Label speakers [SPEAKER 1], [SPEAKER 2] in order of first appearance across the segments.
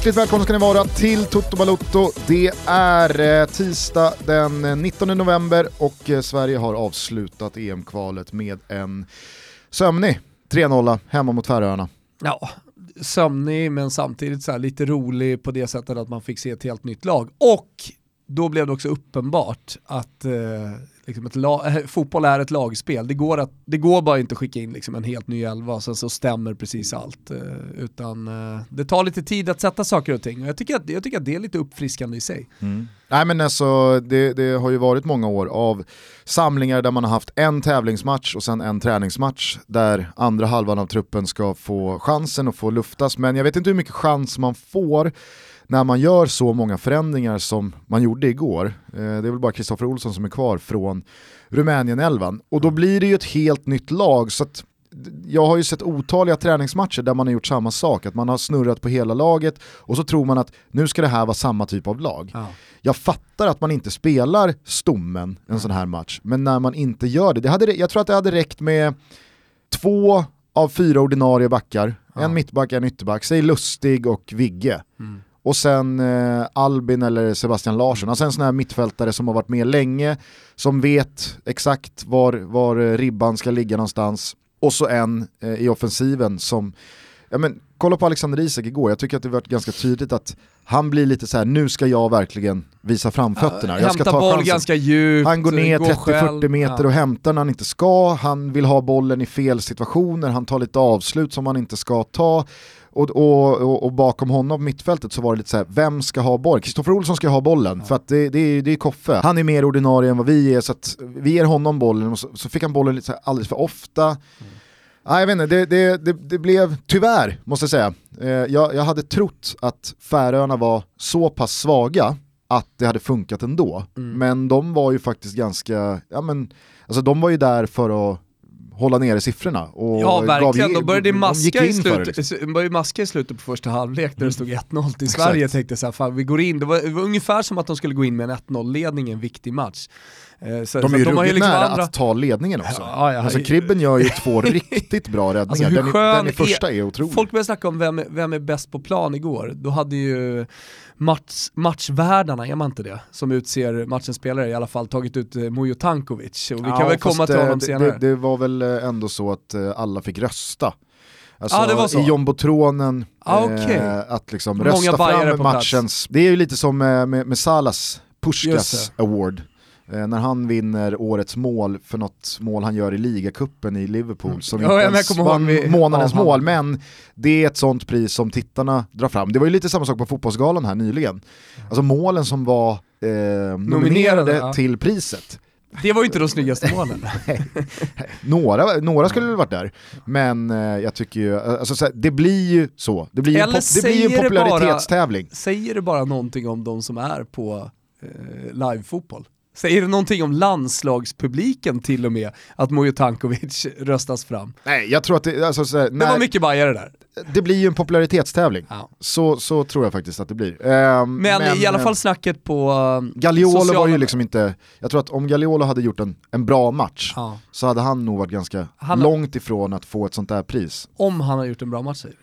[SPEAKER 1] Hjärtligt välkomna ska ni vara till Toto Balotto. Det är eh, tisdag den eh, 19 november och eh, Sverige har avslutat EM-kvalet med en sömnig 3-0 hemma mot Färöarna.
[SPEAKER 2] Ja, sömnig men samtidigt så lite rolig på det sättet att man fick se ett helt nytt lag. Och då blev det också uppenbart att eh, liksom ett lag, fotboll är ett lagspel. Det går, att, det går bara inte att skicka in liksom en helt ny elva och sen så stämmer precis allt. Eh, utan eh, det tar lite tid att sätta saker och ting och jag tycker att, jag tycker att det är lite uppfriskande i sig.
[SPEAKER 1] Mm. Nej men alltså det, det, har ju varit många år av samlingar där man har haft en tävlingsmatch och sen en träningsmatch där andra halvan av truppen ska få chansen att få luftas. Men jag vet inte hur mycket chans man får när man gör så många förändringar som man gjorde igår, eh, det är väl bara Kristoffer Olsson som är kvar från Rumänien-elvan, och då blir det ju ett helt nytt lag. så jag har ju sett otaliga träningsmatcher där man har gjort samma sak, att man har snurrat på hela laget och så tror man att nu ska det här vara samma typ av lag. Ja. Jag fattar att man inte spelar stommen en sån här match, men när man inte gör det, det hade, jag tror att det hade räckt med två av fyra ordinarie backar, ja. en mittback, en ytterback, säg Lustig och Vigge. Mm och sen eh, Albin eller Sebastian Larsson. Alltså en sån här mittfältare som har varit med länge, som vet exakt var, var ribban ska ligga någonstans. Och så en eh, i offensiven som, ja men kolla på Alexander Isak igår, jag tycker att det varit ganska tydligt att han blir lite så här: nu ska jag verkligen visa framfötterna. Ja, jag ska ta
[SPEAKER 2] boll ganska djupt,
[SPEAKER 1] Han går ner 30-40 meter ja. och hämtar när han inte ska, han vill ha bollen i fel situationer, han tar lite avslut som han inte ska ta. Och, och, och, bakom honom på mittfältet så var det lite så här, vem ska ha bollen? Kristoffer Olsson ska ha bollen, ja. för att det, det, är, det är Koffe. Han är mer ordinarie än vad vi är, så att vi ger honom bollen och så, så fick han bollen lite så här alldeles för ofta. Mm. Ah, jag vet inte, det, det, det, det, blev, tyvärr måste jag säga, eh, jag, jag hade trott att Färöarna var så pass svaga att det hade funkat ändå. Mm. Men de var ju faktiskt ganska, ja men, alltså de var ju där för att hålla nere siffrorna. Och
[SPEAKER 2] ja verkligen, de började maska, i slut, liksom. började maska i slutet på första halvlek där det stod 1-0 till Sverige. Jag tänkte såhär, fan vi går in, det var, det var ungefär som att de skulle gå in med en 1-0-ledning i en viktig match.
[SPEAKER 1] Eh, så, de är ju de ruggigt liksom nära andra... att ta ledningen också. Ja, ja, alltså Kribben gör ju två riktigt bra räddningar, alltså, den, den i första är otrolig.
[SPEAKER 2] Folk började snacka om vem, vem är bäst på plan igår, då hade ju match, matchvärdarna, är man inte det? Som utser matchens spelare i alla fall tagit ut eh, Mujo Tankovic. Och vi kan väl komma till honom senare.
[SPEAKER 1] Det, det, var väl eh, ändå så att alla fick rösta. Alltså ah, det var så. i jumbotronen, ah, okay. eh, att liksom rösta fram matchens, det är ju lite som med, med, Salas Puskas Award. Eh, när han vinner årets mål för något mål han gör i ligacupen i Liverpool mm. som inte ens var månadens ja, mål, men det är ett sånt pris som tittarna drar fram. Det var ju lite samma sak på fotbollsgalan här nyligen. Alltså målen som var eh, nominerade, nominerade ja. till priset.
[SPEAKER 2] Det var ju inte de snyggaste målen.
[SPEAKER 1] några, några skulle väl varit där, men eh, jag tycker ju, alltså, det blir ju så. Det blir ju en, det blir en popularitetstävling.
[SPEAKER 2] Bara, säger det bara någonting om de som är på eh, livefotboll? Säger det någonting om landslagspubliken till och med, att Mujo Tankovic röstas fram?
[SPEAKER 1] Nej, jag tror att det, alltså, såhär,
[SPEAKER 2] det var mycket bajare där.
[SPEAKER 1] Det blir ju en popularitetstävling, ja. så, så tror jag faktiskt att det blir.
[SPEAKER 2] Um, men, men, i alla fall snacket på
[SPEAKER 1] um, Gagliolo sociala... var ju liksom inte, jag tror att om Gagliolo hade gjort en, en bra match ja. så hade han nog varit ganska han... långt ifrån att få ett sånt där pris.
[SPEAKER 2] Om han har gjort en bra match säger du?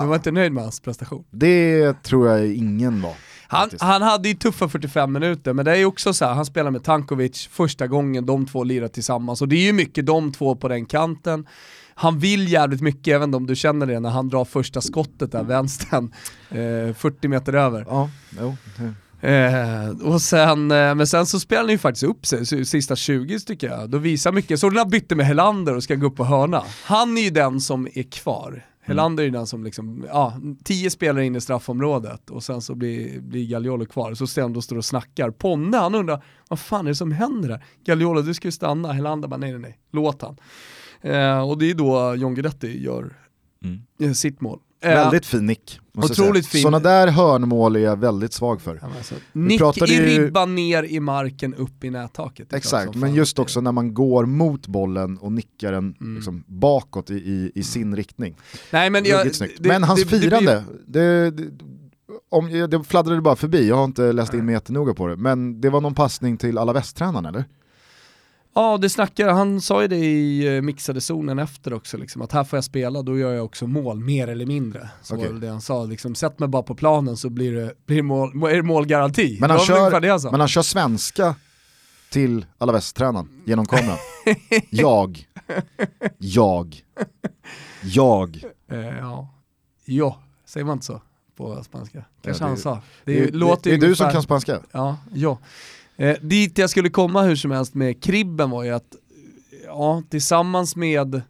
[SPEAKER 2] Du var inte nöjd med hans prestation?
[SPEAKER 1] Det tror jag ingen var.
[SPEAKER 2] Han, han, hade ju tuffa 45 minuter, men det är ju också så här, han spelar med Tankovic första gången de två lirar tillsammans och det är ju mycket de två på den kanten. Han vill jävligt mycket, även om du känner det när han drar första skottet där, vänstern, eh, 40 meter över.
[SPEAKER 1] Ja, jo.
[SPEAKER 2] Eh, och sen, eh, men sen så spelar han ju faktiskt upp sig, sista 20 tycker jag. Då visar mycket, så när bytte med Helander och ska gå upp på hörna. Han är ju den som är kvar. Helander är den som liksom, ja, tio spelare in i straffområdet och sen så blir, blir Gagliolo kvar. Så Sten då står och snackar. Ponne han undrar, vad fan är det som händer där? Gagliolo du ska ju stanna. Helander bara, nej nej nej, låt han. Eh, och det är då John Guidetti gör mm. sitt mål.
[SPEAKER 1] Väldigt fin nick.
[SPEAKER 2] Otroligt fin.
[SPEAKER 1] Sådana där hörnmål är jag väldigt svag för. Ja,
[SPEAKER 2] alltså, nick i ribban ner i marken, upp i nättaket.
[SPEAKER 1] Exakt, men just också när man går mot bollen och nickar den mm. liksom bakåt i, i, i, sin riktning.
[SPEAKER 2] Nej, men, jag,
[SPEAKER 1] det, men hans det, firande, det, det, om, det fladdrade bara förbi, jag har inte läst in mig jättenoga på det, men det var någon passning till alla västtränarna eller?
[SPEAKER 2] Ja, det snackar, han sa ju det i eh, mixade zonen efter också, liksom, att här får jag spela, då gör jag också mål, mer eller mindre. Så
[SPEAKER 1] Okej.
[SPEAKER 2] var det han sa, liksom, sätt mig bara på planen så blir det, blir mål, är det målgaranti.
[SPEAKER 1] Men han,
[SPEAKER 2] ungefär det
[SPEAKER 1] kör,
[SPEAKER 2] han
[SPEAKER 1] men han kör svenska till Alaves-tränaren genom kameran. jag, jag, jag.
[SPEAKER 2] Eh, ja. ja, säger man inte så på spanska? Kanske
[SPEAKER 1] Ja, det-
[SPEAKER 2] han sa. Det,
[SPEAKER 1] Det,
[SPEAKER 2] låter
[SPEAKER 1] är du som kan spanska.
[SPEAKER 2] Ja, ja. Eh, dit jag skulle komma hur som helst med Kribben var ju att, ja, tillsammans med,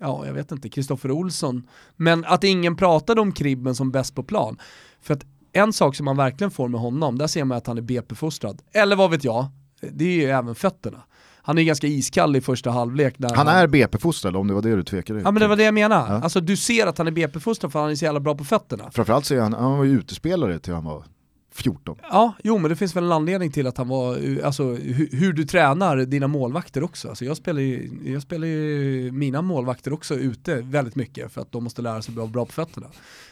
[SPEAKER 2] ja, jag vet inte, Kristoffer Olsson, men att ingen pratade om Kribben som bäst på plan. För att en sak som man verkligen får med honom, där ser man att han är BP-fostrad. Eller vad vet jag, det är ju även fötterna. Han är ganska iskall i första halvlek. När
[SPEAKER 1] Han är BP-fostrad om det var det du tvekade
[SPEAKER 2] Ja men det var det jag menar.
[SPEAKER 1] Ja.
[SPEAKER 2] Alltså du ser att han är BP-fostrad för han är så jävla bra på fötterna.
[SPEAKER 1] Framförallt så är han, han var ju utespelare till han var 14.
[SPEAKER 2] Ja, jo men det finns väl en anledning till att han var, alltså hur, hur du tränar dina målvakter också. Alltså jag spelar ju, jag spelar ju mina målvakter också ute väldigt mycket för att de måste lära sig att vara bra på fötterna.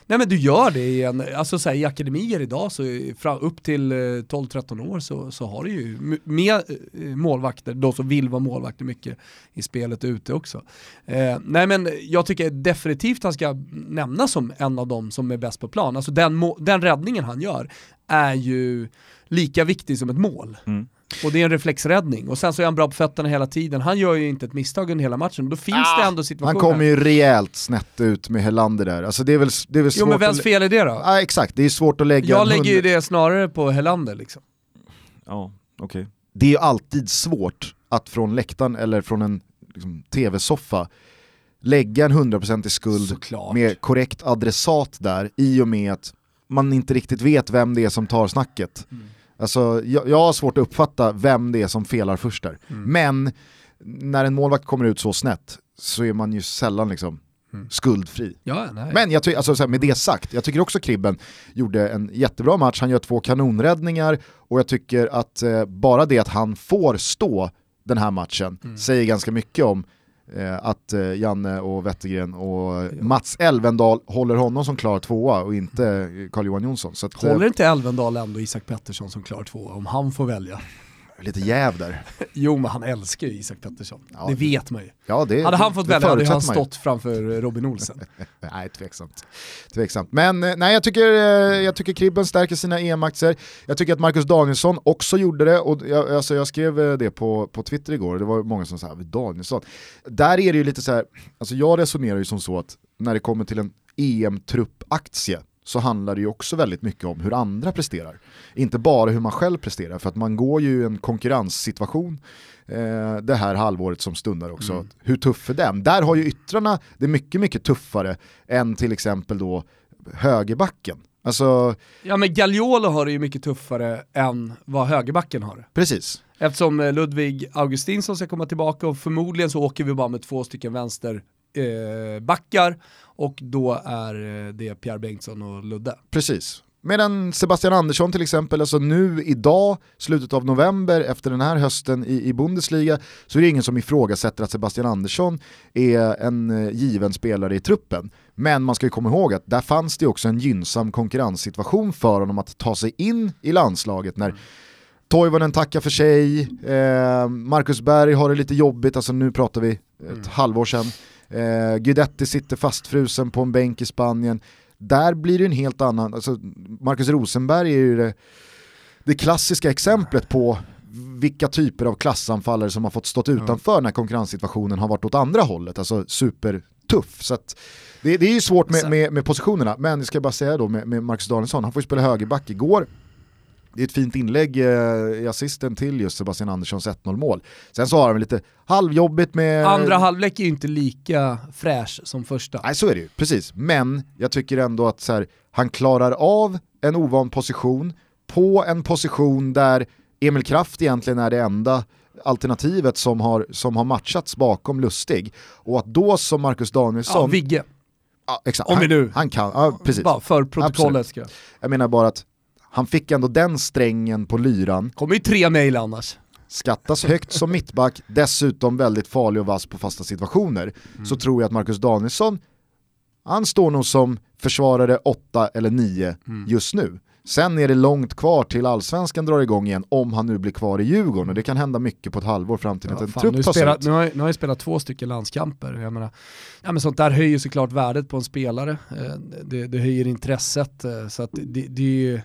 [SPEAKER 2] Nej men du gör det i, en, alltså så här, i akademier idag, så fram, upp till eh, 12-13 år så, så har du ju med eh, målvakter, de som vill vara målvakter mycket i spelet ute också. Eh, nej men jag tycker definitivt han ska nämnas som en av dem som är bäst på plan. Alltså den, den räddningen han gör är ju lika viktig som ett mål.
[SPEAKER 1] Mm.
[SPEAKER 2] Och det är en reflexräddning. Och sen så är han bra på fötterna hela tiden. Han gör ju inte ett misstag under hela matchen. Då finns det ändå
[SPEAKER 1] Han
[SPEAKER 2] situationer.
[SPEAKER 1] kommer ju rejält snett ut med Helander där. Alltså det är väl, det är väl svårt
[SPEAKER 2] Jo men vems
[SPEAKER 1] att...
[SPEAKER 2] fel är det då?
[SPEAKER 1] Ja exakt, det är svårt att lägga
[SPEAKER 2] Jag lägger ju
[SPEAKER 1] hund-
[SPEAKER 2] det snarare på Helander liksom.
[SPEAKER 1] Ja, okej. Det är ju alltid svårt att från läktaren eller från en liksom, tv-soffa lägga en hundraprocentig skuld
[SPEAKER 2] Såklart.
[SPEAKER 1] med korrekt adressat där i och med att man inte riktigt vet vem det är som tar snacket.
[SPEAKER 2] Mm.
[SPEAKER 1] Alltså, jag, jag har svårt att uppfatta vem det är som felar först där.
[SPEAKER 2] Mm.
[SPEAKER 1] Men när en målvakt kommer ut så snett så är man ju sällan liksom
[SPEAKER 2] Mm.
[SPEAKER 1] skuldfri.
[SPEAKER 2] Ja.
[SPEAKER 1] Men jag ty- alltså, med det sagt, jag tycker också Kribben gjorde en jättebra match, han gör två kanonräddningar och jag tycker att eh, bara det att han får stå den här matchen
[SPEAKER 2] Mm.
[SPEAKER 1] säger ganska mycket om att eh, Janne och Wettergren och Mats Elvendal håller honom som klar tvåa och inte eh, Carl-Johan Jonsson. Så att, eh,
[SPEAKER 2] Håller inte Elvendal ändå Isak Pettersson som klar två om han får välja?
[SPEAKER 1] Lite jäv där.
[SPEAKER 2] Jo men han älskar ju Isak Pettersson.
[SPEAKER 1] Ja,
[SPEAKER 2] det vet man ju.
[SPEAKER 1] Ja, det,
[SPEAKER 2] Hade han fått välja hade han stått framför Robin Olsen.
[SPEAKER 1] Nej, tveksamt. tveksamt. Men eh, nej, jag tycker, eh, jag tycker Kribben stärker sina EM-aktier. Jag tycker att Marcus Danielsson också gjorde det. Och jag, alltså jag skrev eh, det på, på Twitter igår, det var många som sa Danielsson. Där är det ju lite så här, alltså jag resonerar ju som så att när det kommer till en EM-truppaktie så handlar det ju också väldigt mycket om hur andra presterar. Inte bara hur man själv presterar, för att man går ju i en konkurrenssituation eh, det här halvåret som stundar också.
[SPEAKER 2] Mm.
[SPEAKER 1] Hur tuff är den? Där har ju yttrarna det mycket, mycket tuffare än till exempel då högerbacken. Alltså,
[SPEAKER 2] Ja men Gagliolo har det ju mycket tuffare än vad högerbacken har.
[SPEAKER 1] precis.
[SPEAKER 2] Eftersom eh, Ludvig Augustinsson ska komma tillbaka och förmodligen så åker vi bara med två stycken vänsterbackar eh, backar, och då är eh, det Pierre Bengtsson och Ludde.
[SPEAKER 1] Precis. Medan Sebastian Andersson till exempel, alltså nu idag, slutet av november, efter den här hösten i, i Bundesliga, så är det ingen som ifrågasätter att Sebastian Andersson är en eh, given spelare i truppen. Men man ska ju komma ihåg att där fanns det också en gynnsam konkurrenssituation för honom att ta sig in i landslaget när Toivonen tackar för sig, eh, Marcus Berg har det lite jobbigt, alltså nu pratar vi ett
[SPEAKER 2] Mm.
[SPEAKER 1] halvår sedan. Eh, Guidetti sitter fastfrusen på en bänk i Spanien. Där blir det en helt annan, alltså Marcus Rosenberg är ju det, det klassiska exemplet på vilka typer av klassanfallare som har fått stått utanför när konkurrenssituationen har varit åt andra hållet, alltså supertuff. Så att det, det är ju svårt med, med, med positionerna, men jag ska bara säga då med, med Marcus Danielsson, han får ju spela högerback igår. Det är ett fint inlägg eh, i assisten till just Sebastian Anderssons 1-0 mål. Sen så har han lite halvjobbigt med...
[SPEAKER 2] Andra halvlek är ju inte lika fräsch som första.
[SPEAKER 1] Nej så är det ju, precis. Men jag tycker ändå att här, han klarar av en ovan position på en position där Emil Kraft egentligen är det enda alternativet som har, som har matchats bakom Lustig. Och att då som Marcus
[SPEAKER 2] Ja,
[SPEAKER 1] Danielsson...
[SPEAKER 2] Vigge,
[SPEAKER 1] ja, exakt,
[SPEAKER 2] om vi
[SPEAKER 1] han,
[SPEAKER 2] nu-
[SPEAKER 1] han kan, ja, precis.
[SPEAKER 2] bara för protokollet ska.
[SPEAKER 1] Jag menar bara att han fick ändå den strängen på lyran,
[SPEAKER 2] kommer ju tre mejl annars.
[SPEAKER 1] skattas högt som mittback, dessutom väldigt farlig och vass på fasta situationer, så tror jag att Marcus Danielsson, han står nog som försvarare 8 eller 9 just nu. Sen är det långt kvar till allsvenskan drar igång igen om han nu blir kvar i Djurgården och det kan hända mycket på ett halvår fram till
[SPEAKER 2] Ja,
[SPEAKER 1] att en
[SPEAKER 2] fan,
[SPEAKER 1] trupp
[SPEAKER 2] nu,
[SPEAKER 1] tas
[SPEAKER 2] spelat, nu, har, jag- nu har jag spelat två stycken landskamper. Jag menar, ja, men sånt där höjer såklart värdet på en spelare. Eh, Det, det höjer intresset. eh, Så att det, det är ju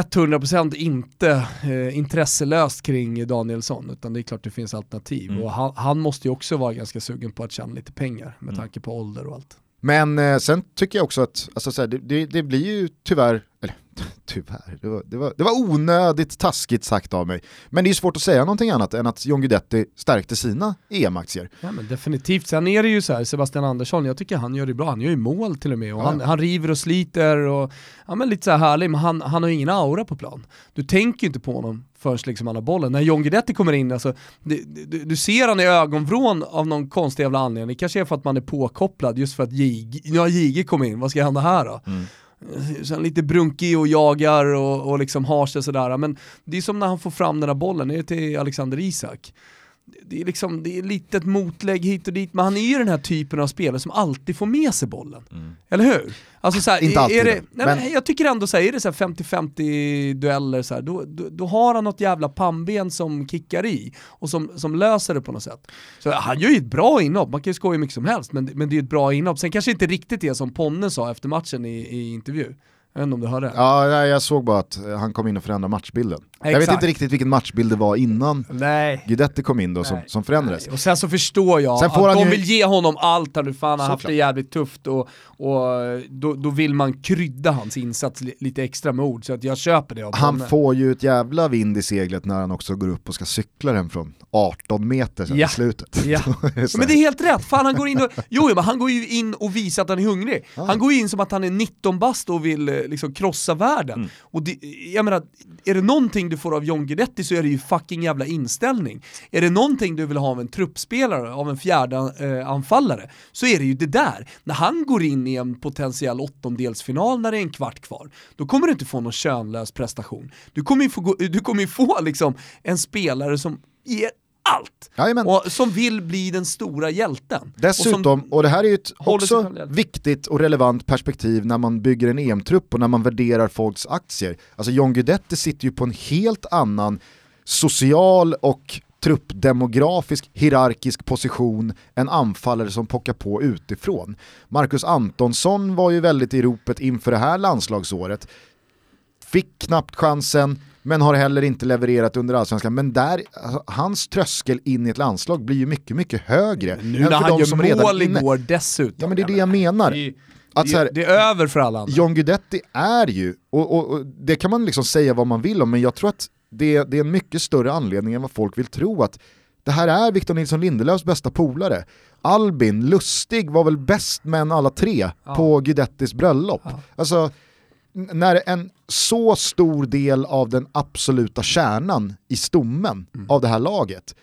[SPEAKER 2] 100% inte eh, intresselöst kring Danielsson, utan det är klart det finns alternativ.
[SPEAKER 1] Mm.
[SPEAKER 2] Och han, han måste ju också vara ganska sugen på att tjäna lite pengar med
[SPEAKER 1] Mm.
[SPEAKER 2] tanke på ålder och allt.
[SPEAKER 1] Men eh, sen tycker jag också att alltså, så här, det, det, det blir ju tyvärr, eller tyvärr, det var, det, var, det var onödigt taskigt sagt av mig. Men det är svårt att säga någonting annat än att John Guidetti stärkte sina EM-aktier.
[SPEAKER 2] Ja, men definitivt. Sen är det ju så här, Sebastian Andersson, jag tycker han gör det bra. Han gör ju mål till och med och
[SPEAKER 1] Ja.
[SPEAKER 2] han, han river och sliter och ja, men lite så här härlig, men han, han har ju ingen aura på plan. Du tänker ju inte på honom förrän liksom han har bollen. När John Guidetti kommer in, alltså, du, du, du ser han i ögonvrån av någon konstig jävla anledning. Det kanske är för att man är påkopplad just för att JG, ja, JG kom in, vad ska hända här då? Eh, Sen lite brunkig och jagar och, och liksom har sig sådär. Men det är som när han får fram den där bollen, det är till Alexander Isak. Det är, liksom, det är lite ett motlägg hit och dit, men han är ju den här typen av spelare som alltid får med sig bollen. Eller hur? Alltså så här,
[SPEAKER 1] Inte
[SPEAKER 2] är-
[SPEAKER 1] alltid
[SPEAKER 2] är det, nej,
[SPEAKER 1] men-
[SPEAKER 2] men jag tycker ändå så här, är det så här 50-50 dueller, så här, då, då, då har han något jävla pannben som kickar i och som, som löser det på något sätt. Så han gör ju ett bra inhopp, man kan ju skoja hur mycket som helst, men, men det är ju ett bra inhopp. Sen kanske inte riktigt det som Ponne sa efter matchen i, i intervju. Jag vet inte om du hörde?
[SPEAKER 1] Ja, nej, jag såg bara att eh, han kom in och förändrade matchbilden. Jag vet
[SPEAKER 2] Exakt.
[SPEAKER 1] inte riktigt vilken matchbild det var innan
[SPEAKER 2] Nej.
[SPEAKER 1] Guidetti kom in då som,
[SPEAKER 2] Nej.
[SPEAKER 1] som förändrades.
[SPEAKER 2] Och sen så förstår jag
[SPEAKER 1] Sen får
[SPEAKER 2] att de
[SPEAKER 1] ju-
[SPEAKER 2] vill ge honom allt han har haft det jävligt tufft och, och då, då vill man krydda hans insats li, lite extra med ord, så att jag köper det
[SPEAKER 1] Han
[SPEAKER 2] Ponne.
[SPEAKER 1] får ju ett jävla vind i seglet när han också går upp och ska cykla den från 18 meter sen
[SPEAKER 2] Ja.
[SPEAKER 1] i slutet.
[SPEAKER 2] Ja.
[SPEAKER 1] Det
[SPEAKER 2] Men det är helt rätt, fan han går in och, jo, men han går ju in och visar att han är hungrig. Han går in som att han är 19 bast och vill liksom krossa världen.
[SPEAKER 1] Mm.
[SPEAKER 2] Och det, jag menar, är det någonting du får av John Guidetti så är det ju fucking jävla inställning. Är det någonting du vill ha av en truppspelare, av en fjärde eh, anfallare, så är det ju det där. När han går in i en potentiell åttondelsfinal när det är en kvart kvar, då kommer du inte få någon könlös prestation. Du kommer ju få, du kommer få liksom en spelare som ger allt.
[SPEAKER 1] Jajamän.
[SPEAKER 2] Och som vill bli den stora hjälten.
[SPEAKER 1] Dessutom,
[SPEAKER 2] Och
[SPEAKER 1] och, det här är ju ett också viktigt och relevant perspektiv när man bygger en EM-trupp och när man värderar folks aktier. Alltså John Guidetti sitter ju på en helt annan social och truppdemografisk hierarkisk position än anfallare som pockar på utifrån. Marcus Antonsson var ju väldigt i ropet inför det här landslagsåret. Fick knappt chansen, men har heller inte levererat under allsvenskan. Men där, alltså, hans tröskel in i ett landslag blir ju mycket, mycket högre.
[SPEAKER 2] nu när han
[SPEAKER 1] de
[SPEAKER 2] gör
[SPEAKER 1] redan
[SPEAKER 2] mål
[SPEAKER 1] inne.
[SPEAKER 2] igår dessutom.
[SPEAKER 1] Ja men det är det jag menar.
[SPEAKER 2] Det är,
[SPEAKER 1] Att
[SPEAKER 2] det,
[SPEAKER 1] här-
[SPEAKER 2] är, det är över för alla andra.
[SPEAKER 1] John Guidetti är ju, och, och, och det kan man liksom säga vad man vill om, men jag tror att det, det är en mycket större anledning än vad folk vill tro att det här är Victor Nilsson Lindelöfs bästa polare. Albin, Lustig var väl bäst män alla tre
[SPEAKER 2] Ja.
[SPEAKER 1] på Guidettis bröllop.
[SPEAKER 2] Ja.
[SPEAKER 1] Alltså, när en så stor del av den absoluta kärnan i stommen
[SPEAKER 2] Mm.
[SPEAKER 1] av det här laget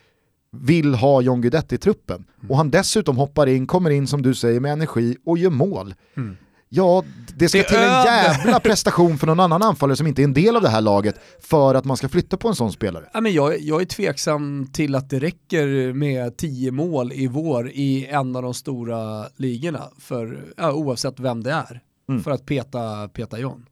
[SPEAKER 1] vill ha John Guidetti i truppen
[SPEAKER 2] Mm.
[SPEAKER 1] och han dessutom hoppar in, kommer in som du säger med energi och gör mål.
[SPEAKER 2] Mm.
[SPEAKER 1] Ja, det ska
[SPEAKER 2] Det
[SPEAKER 1] till en jävla prestation för någon annan anfallare som inte är en del av det här laget för att man ska flytta på en sån spelare.
[SPEAKER 2] Ja, men jag, jag är tveksam till att det räcker med 10 mål i vår i en av de stora ligorna, för, ja, oavsett vem det är,
[SPEAKER 1] Mm.
[SPEAKER 2] för att peta, peta John.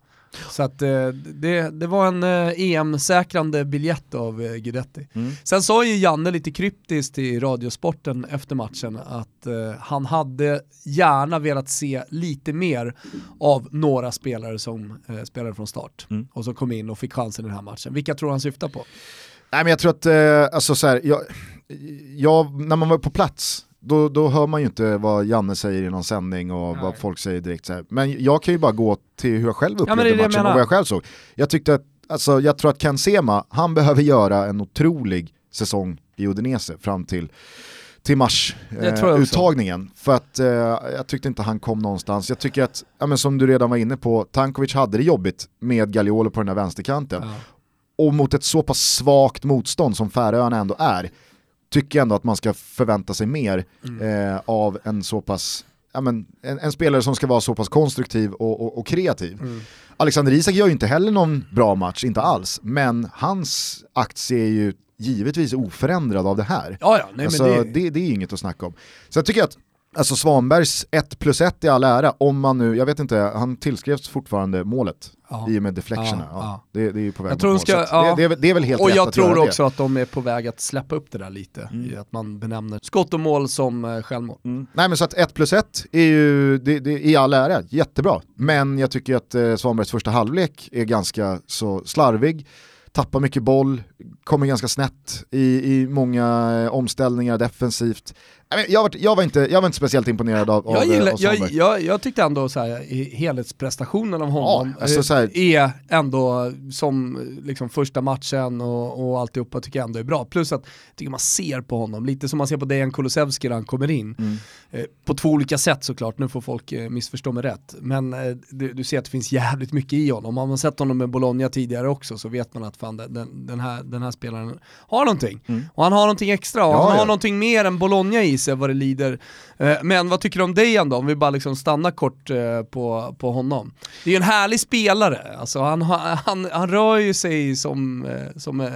[SPEAKER 2] Så att eh, det, det var en eh, EM-säkrande biljett av eh, Guidetti.
[SPEAKER 1] Mm.
[SPEAKER 2] Sen sa ju Janne lite kryptiskt i Radiosporten efter matchen att han hade gärna velat se lite mer av några spelare som spelade från start
[SPEAKER 1] Mm.
[SPEAKER 2] och som kom in och fick chansen i den här matchen. Vilka tror han syftar på?
[SPEAKER 1] Nej men jag tror att, alltså så här, jag, jag, när man var på plats, då, då hör man ju inte vad Janne säger i någon sändning och
[SPEAKER 2] Nej.
[SPEAKER 1] vad folk säger direkt. Så här. Men jag kan ju bara gå till hur jag själv upplevde
[SPEAKER 2] det är det jag
[SPEAKER 1] matchen och vad jag själv såg. Jag tyckte att, alltså jag tror att Ken Sema, han behöver göra en otrolig säsong i Udinese fram till till mars
[SPEAKER 2] Det tror jag också.
[SPEAKER 1] uttagningen för att eh, jag tyckte inte han kom någonstans. Jag tycker att, ja, men som du redan var inne på, Tankovic hade det jobbigt med Gagliolo på den här vänsterkanten
[SPEAKER 2] Ja.
[SPEAKER 1] och mot ett så pass svagt motstånd som Färöarna ändå är, tycker jag ändå att man ska förvänta sig mer
[SPEAKER 2] Mm.
[SPEAKER 1] eh, av en så pass, ja, men, en, en spelare som ska vara så pass konstruktiv och, och, och kreativ.
[SPEAKER 2] Mm.
[SPEAKER 1] Alexander Isak gör ju inte heller någon bra match, inte alls, men hans aktie är ju givetvis oförändrad av det här.
[SPEAKER 2] Ja, ja, nej,
[SPEAKER 1] alltså,
[SPEAKER 2] men
[SPEAKER 1] det...
[SPEAKER 2] det,
[SPEAKER 1] Det, är inget att snacka om. Så jag tycker att Alltså Svanbergs 1 plus 1 i all ära, om man nu, jag vet inte, han tillskrevs fortfarande målet
[SPEAKER 2] Ja.
[SPEAKER 1] i och med deflectionerna.
[SPEAKER 2] Ja,
[SPEAKER 1] Ja. Det, det är ju på väg
[SPEAKER 2] Jag tror ska- ja.
[SPEAKER 1] det, det, är, det är väl helt
[SPEAKER 2] Och jag tror också att de är på väg att släppa upp det där lite,
[SPEAKER 1] Mm.
[SPEAKER 2] att man benämner skott och mål som eh, självmål.
[SPEAKER 1] det. Nej men så att 1 plus 1 är ju, det, det, i all ära, jättebra. Men jag tycker att eh, Svanbergs första halvlek är ganska så slarvig, tappar mycket boll, kommer ganska snett i, i många eh, omställningar defensivt. Jag, var, jag, var inte, jag var inte speciellt imponerad av,
[SPEAKER 2] Jag,
[SPEAKER 1] eh,
[SPEAKER 2] gillar,
[SPEAKER 1] av
[SPEAKER 2] jag, jag, jag tyckte ändå så här, helhetsprestationen av honom
[SPEAKER 1] alltså
[SPEAKER 2] eh, är ändå som liksom första matchen och, och alltihopa tycker jag ändå är bra. Plus att jag tycker man ser på honom, lite som man ser på Dejan Kulusevski när han kommer in.
[SPEAKER 1] Mm.
[SPEAKER 2] Eh, på två olika sätt såklart, nu får folk eh, missförstå mig rätt. Men eh, du, du ser att det finns jävligt mycket i honom. Har man sett honom med Bologna tidigare också så vet man att fan, den, den, här, den här spelaren har någonting. Och han har någonting extra och
[SPEAKER 1] Mm. Ja,
[SPEAKER 2] han har
[SPEAKER 1] ja.
[SPEAKER 2] någonting mer än Bologna i sig vad det lider. Eh, men vad tycker du om Dejan då? Om vi bara liksom stannar kort eh, på, på honom. Det är ju en härlig spelare, alltså han, han, han rör ju sig som, eh, som,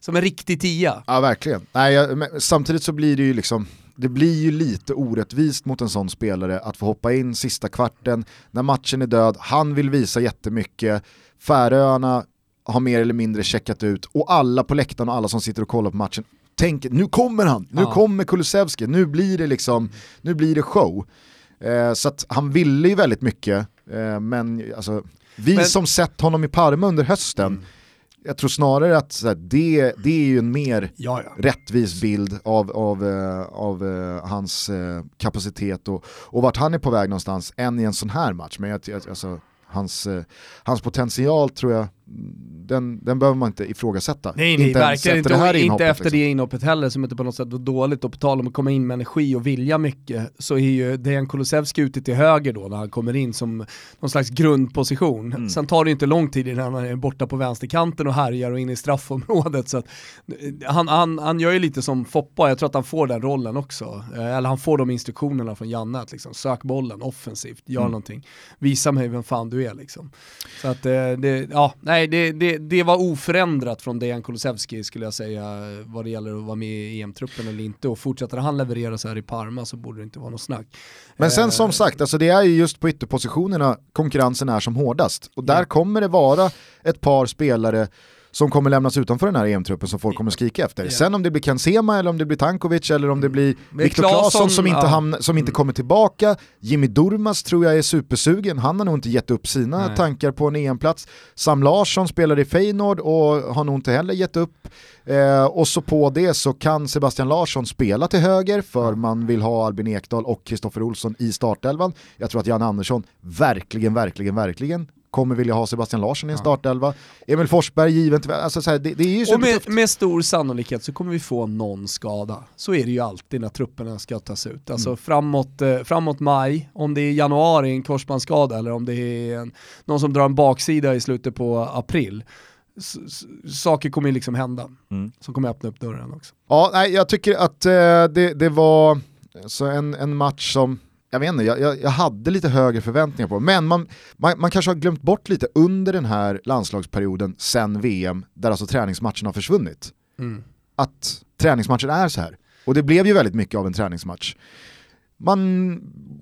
[SPEAKER 2] som en riktig tia.
[SPEAKER 1] Ja verkligen. Nej, jag, samtidigt så blir det ju liksom, det blir ju lite orättvist mot en sån spelare att få hoppa in sista kvarten, när matchen är död, han vill visa jättemycket, Färöarna har mer eller mindre checkat ut och alla på läktaren och alla som sitter och kollar på matchen tänker nu kommer han, nu
[SPEAKER 2] Ja.
[SPEAKER 1] kommer Kulusevski, nu blir det liksom, nu blir det show. Eh, så att han ville ju väldigt mycket, eh, men alltså, vi
[SPEAKER 2] Men-
[SPEAKER 1] som sett honom i Parma under hösten, jag tror snarare att här, det, det är ju en mer
[SPEAKER 2] Ja, ja.
[SPEAKER 1] rättvis bild av, av, eh, av eh, hans eh, kapacitet och, och vart han är på väg någonstans än i en sån här match. Men jag, alltså, hans, hans potential tror jag, mm, den, den behöver man inte ifrågasätta.
[SPEAKER 2] Nej, nej
[SPEAKER 1] inte
[SPEAKER 2] verkligen inte.
[SPEAKER 1] efter det här
[SPEAKER 2] inte efter
[SPEAKER 1] liksom.
[SPEAKER 2] det inhoppet heller som inte på något sätt var dåligt. Och på tal om att komma in med energi och vilja mycket så är ju Dejan Kulusevski ute till höger då när han kommer in som någon slags grundposition.
[SPEAKER 1] Mm.
[SPEAKER 2] Sen tar det inte lång tid innan han är borta på vänsterkanten och härjar och in i straffområdet. Så att, eh, han, han, han gör ju lite som Foppa, jag tror att han får den rollen också. Eh, Eller han får de instruktionerna från Janne att liksom, sök bollen offensivt, gör
[SPEAKER 1] Mm.
[SPEAKER 2] någonting. Visa mig vem fan du är liksom. Så att eh, det, ja, nej, det, det, det var oförändrat från Dejan Kulusevski skulle jag säga vad det gäller att vara med i EM-truppen eller inte. Och fortsätter han leverera så här i Parma så borde det inte vara något snack.
[SPEAKER 1] Men sen
[SPEAKER 2] Eh,
[SPEAKER 1] som sagt, alltså det är ju just på ytterpositionerna konkurrensen är som hårdast. Och där
[SPEAKER 2] Ja.
[SPEAKER 1] kommer det vara ett par spelare som kommer lämnas utanför den här EM-truppen som folk kommer skrika efter.
[SPEAKER 2] Ja.
[SPEAKER 1] Sen om det blir Ken Sema eller om det blir Tankovic eller om det blir
[SPEAKER 2] Men
[SPEAKER 1] Viktor
[SPEAKER 2] Claesson,
[SPEAKER 1] som inte,
[SPEAKER 2] ja.
[SPEAKER 1] hamn, som inte
[SPEAKER 2] Mm.
[SPEAKER 1] kommer tillbaka. Jimmy Durmaz tror jag är supersugen, han har nog inte gett upp sina
[SPEAKER 2] Nej.
[SPEAKER 1] tankar på en EM-plats. Sam Larsson spelar i Feyenoord och har nog inte heller gett upp. Eh, och så på det så kan Sebastian Larsson spela till höger för man vill ha Albin Ekdal och Kristoffer Olsson i startelvan. Jag tror att Jan Andersson verkligen, verkligen, verkligen kommer vilja ha Sebastian Larsson i en startelva. Emil Forsberg givet, alltså så här, det, det är ju
[SPEAKER 2] Och
[SPEAKER 1] supertufft.
[SPEAKER 2] med, med stor sannolikhet så kommer vi få någon skada. Så är det ju alltid när trupperna ska tas ut. Alltså
[SPEAKER 1] Mm.
[SPEAKER 2] framåt, eh, framåt maj, om det är januari en korsbandsskada eller om det är en, någon som drar en baksida i slutet på april. Saker kommer ju liksom hända
[SPEAKER 1] Mm.
[SPEAKER 2] som kommer öppna upp dörren också.
[SPEAKER 1] Ja, nej, jag tycker att eh, det, det var så en, en match som, jag vet inte, jag, jag, jag hade lite högre förväntningar på. Men man, man, man kanske har glömt bort lite under den här landslagsperioden sen VM, där alltså träningsmatchen har försvunnit.
[SPEAKER 2] Mm.
[SPEAKER 1] Att träningsmatchen är så här. Och det blev ju väldigt mycket av en träningsmatch. Man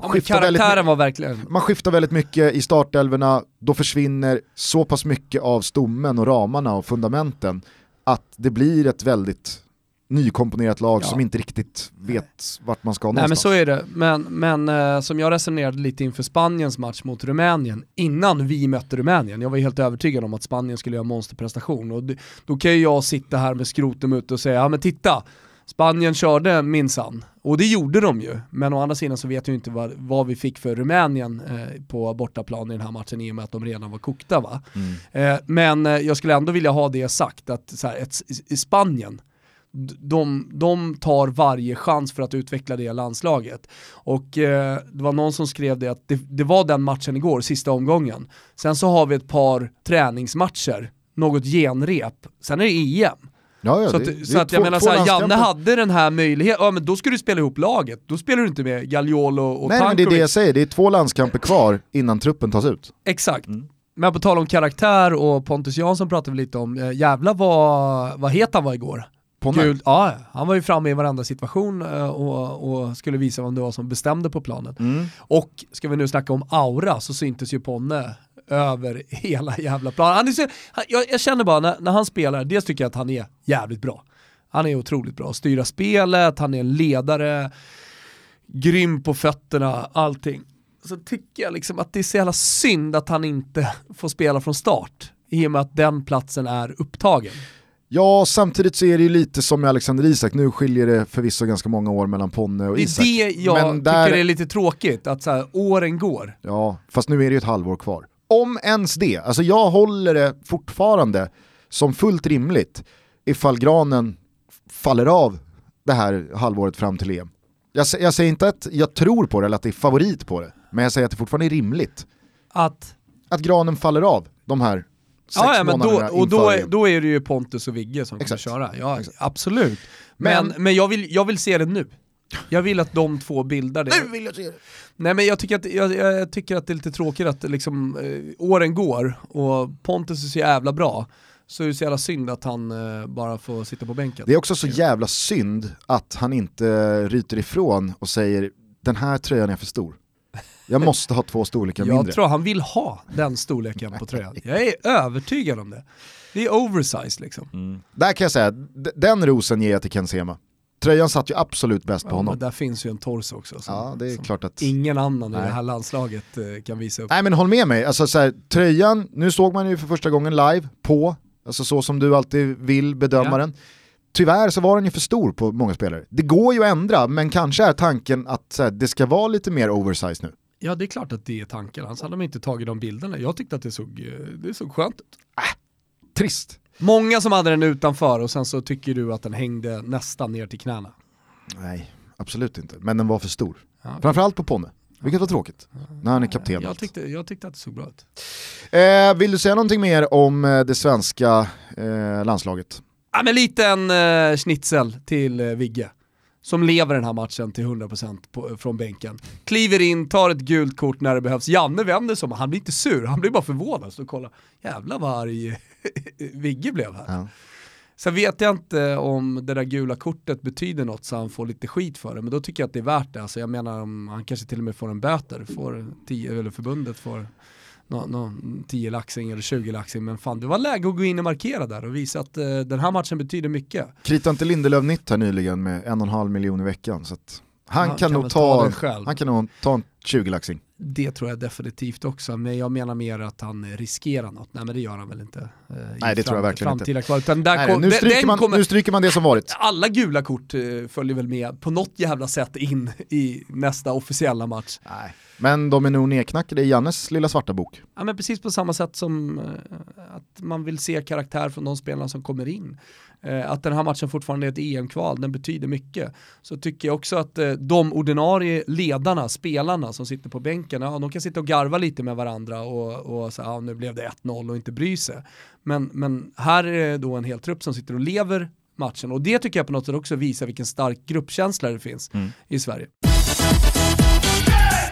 [SPEAKER 2] Ja,
[SPEAKER 1] skiftar väldigt
[SPEAKER 2] var verkligen...
[SPEAKER 1] man skiftar väldigt mycket i startelverna, då försvinner så pass mycket av stommen och ramarna och fundamenten att det blir ett väldigt nykomponerat lag
[SPEAKER 2] Ja.
[SPEAKER 1] som inte riktigt vet vart man ska
[SPEAKER 2] Nej men
[SPEAKER 1] någonstans.
[SPEAKER 2] så är det, men, men eh, som jag resonerade lite inför Spaniens match mot Rumänien, innan vi mötte Rumänien, jag var helt övertygad om att Spanien skulle göra monsterprestation och då kan ju jag sitta här med skrotum ute och säga, ja men titta, Spanien körde minsann, och det gjorde de ju, men å andra sidan så vet jag inte vad, vad vi fick för Rumänien eh, på bortaplan i den här matchen i och med att de redan var kokta va.
[SPEAKER 1] Mm.
[SPEAKER 2] Eh, men eh, jag skulle ändå vilja ha det sagt att så här, ett, i Spanien, de, de tar varje chans för att utveckla det landslaget. Och eh, det var någon som skrev det att det, det var den matchen igår, sista omgången. Sen så har vi ett par träningsmatcher, något genrep, sen är det EM.
[SPEAKER 1] Ja, ja,
[SPEAKER 2] så
[SPEAKER 1] det-
[SPEAKER 2] att,
[SPEAKER 1] det
[SPEAKER 2] så
[SPEAKER 1] är
[SPEAKER 2] att jag
[SPEAKER 1] två-
[SPEAKER 2] menar såhär, Janne hade den här möjligheten, ja men då ska du spela ihop laget, då spelar du inte med Gagliolo och
[SPEAKER 1] Nej men det är det jag säger, det är två landskamper kvar innan truppen tas ut.
[SPEAKER 2] Exakt.
[SPEAKER 1] Mm.
[SPEAKER 2] Men på tal om karaktär och Pontus Jansson pratade vi lite om, eh, jävla vad, vad het han var igår.
[SPEAKER 1] Ponne?
[SPEAKER 2] Guld, ja, han var ju framme i varenda situation eh, och, och skulle visa vem det var som bestämde på planen.
[SPEAKER 1] Mm.
[SPEAKER 2] Och ska vi nu snacka om aura så syntes ju Ponne över hela jävla planen. Han är så, han, jag, jag känner bara när, när han spelar, dels tycker jag att han är jävligt bra. Han är otroligt bra, styra spelet, han är en ledare, grym på fötterna, allting. Så tycker jag liksom att det är så jävla synd att han inte får spela från start i och med att den platsen är upptagen.
[SPEAKER 1] Ja, samtidigt så är det ju lite som med Alexander Isak, nu skiljer det förvisso ganska många år mellan Ponne och
[SPEAKER 2] Det är
[SPEAKER 1] Isak.
[SPEAKER 2] det jag
[SPEAKER 1] Men där-
[SPEAKER 2] tycker är lite tråkigt, att så här, åren går.
[SPEAKER 1] Ja, fast nu är det ju ett halvår kvar. Om ens det, alltså jag håller det fortfarande som fullt rimligt ifall granen faller av det här halvåret fram till EM. Jag, jag säger inte att jag tror på det eller att det är favorit på det, men jag säger att det fortfarande är rimligt
[SPEAKER 2] Att
[SPEAKER 1] att granen faller av de här sex
[SPEAKER 2] Ja, ja men då, och då, är- då är det ju Pontus och Vigge som
[SPEAKER 1] Exakt.
[SPEAKER 2] kommer köra. Ja,
[SPEAKER 1] Exakt.
[SPEAKER 2] absolut. Men,
[SPEAKER 1] Men-
[SPEAKER 2] men, jag, vill, jag vill se det nu. Jag vill att de två bildar det.
[SPEAKER 1] Nu vill jag se det.
[SPEAKER 2] Nej men jag tycker att, jag, jag tycker att det är lite tråkigt att liksom, eh, åren går och Pontus är så jävla bra. Så är det så jävla synd att han eh, bara får sitta på bänken.
[SPEAKER 1] Det är också så jävla synd att han inte ryter ifrån och säger den här tröjan är för stor. Jag måste ha två storlekar
[SPEAKER 2] jag
[SPEAKER 1] mindre.
[SPEAKER 2] tror han vill ha den storleken på tröjan. Jag är övertygad om det. Det är oversized liksom.
[SPEAKER 1] Där kan jag säga, den rosen ger jag till Ken Sema. Tröjan satt ju absolut bäst på
[SPEAKER 2] Ja,
[SPEAKER 1] honom.
[SPEAKER 2] men där finns ju en torso också. Som,
[SPEAKER 1] Ja, det är klart att...
[SPEAKER 2] ingen annan i
[SPEAKER 1] Nej.
[SPEAKER 2] det här landslaget eh, kan visa upp.
[SPEAKER 1] Nej men håll med mig, alltså, så här, tröjan, nu såg man ju för första gången live på, alltså så som du alltid vill bedöma
[SPEAKER 2] Ja.
[SPEAKER 1] den. Tyvärr så var den ju för stor på många spelare. Det går ju att ändra, men kanske är tanken att så här, det ska vara lite mer oversize nu.
[SPEAKER 2] Ja det är klart att det är tanken, annars hade de inte tagit de bilderna. Jag tyckte att det såg, eh, det såg skönt ut.
[SPEAKER 1] Trist.
[SPEAKER 2] Många som hade den utanför och sen så tycker du att den hängde nästan ner till knäna.
[SPEAKER 1] Nej, absolut inte. Men den var för stor.
[SPEAKER 2] Ja,
[SPEAKER 1] Framförallt på Ponne, vilket var tråkigt. När han är kapten.
[SPEAKER 2] jag, tyckte, jag tyckte att det såg bra ut.
[SPEAKER 1] Eh, vill du säga någonting mer om eh, det svenska eh, landslaget?
[SPEAKER 2] Ja, men lite en uh, schnitzel till uh, Vigge. Som lever den här matchen till 100% på, från bänken. Kliver in, tar ett gult kort när det behövs. Janne vänder sig om, han blir inte sur, han blir bara förvånad. Så kolla, jävlar vad arg Vigge blev här.
[SPEAKER 1] Ja.
[SPEAKER 2] Sen vet jag inte om det där gula kortet betyder något så han får lite skit för det, men då tycker jag att det är värt det. Alltså jag menar om han kanske till och med får en böter, får tio, eller förbundet får nå, nå, 10 laxing eller 20 laxing, men fan det var läge att gå in och markera där och visa att eh, den här matchen betyder mycket.
[SPEAKER 1] Kritade inte Lindelöf nytt här nyligen med en och en halv miljon i veckan. Så han,
[SPEAKER 2] Han
[SPEAKER 1] kan,
[SPEAKER 2] kan
[SPEAKER 1] nog ta,
[SPEAKER 2] ta
[SPEAKER 1] han kan nog ta en 20-laxing.
[SPEAKER 2] Det tror jag definitivt också, men jag menar mer att han riskerar något. Nej men det gör han väl inte. eh,
[SPEAKER 1] Nej, det tror jag verkligen inte.
[SPEAKER 2] där
[SPEAKER 1] Nej,
[SPEAKER 2] kom,
[SPEAKER 1] nu, stryker
[SPEAKER 2] den
[SPEAKER 1] man,
[SPEAKER 2] kommer-
[SPEAKER 1] nu stryker man det som varit.
[SPEAKER 2] alla gula kort eh, följer väl med på något jävla sätt in i nästa officiella match.
[SPEAKER 1] Nej. Men de är nog nedknackade i Jannes lilla svarta bok.
[SPEAKER 2] Ja, men precis på samma sätt som eh, att man vill se karaktär från de spelarna som kommer in. Eh, att den här matchen fortfarande är ett EM-kval, den betyder mycket. Så tycker jag också att eh, de ordinarie ledarna, spelarna som sitter på bänken, ja, de kan sitta och garva lite med varandra och, och säga ja, nu blev det 1-0 och inte bry sig. Men, men här är det då en hel trupp som sitter och lever matchen och det tycker jag på något sätt också visar vilken stark gruppkänsla det finns i Sverige.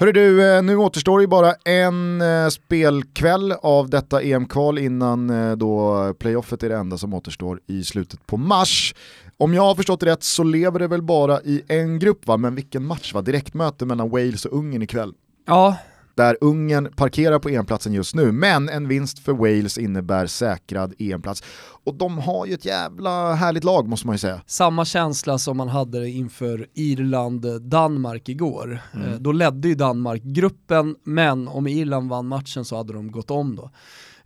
[SPEAKER 1] Hörru du, eh, nu återstår ju bara en eh, spelkväll av detta EM-kval innan eh, då playoffet är det enda som återstår i slutet på mars. Om jag har förstått det rätt så lever det väl bara i en grupp va, men vilken match va? Direktmöte mellan Wales och Ungern ikväll.
[SPEAKER 2] Ja,
[SPEAKER 1] där Ungern parkerar på EM-platsen just nu, men en vinst för Wales innebär säkrad EM-plats. Och de har ju ett jävla härligt lag måste man ju säga.
[SPEAKER 2] samma känsla som man hade inför Irland-Danmark igår. Eh, Då ledde ju Danmark gruppen, men om Irland vann matchen så hade de gått om då.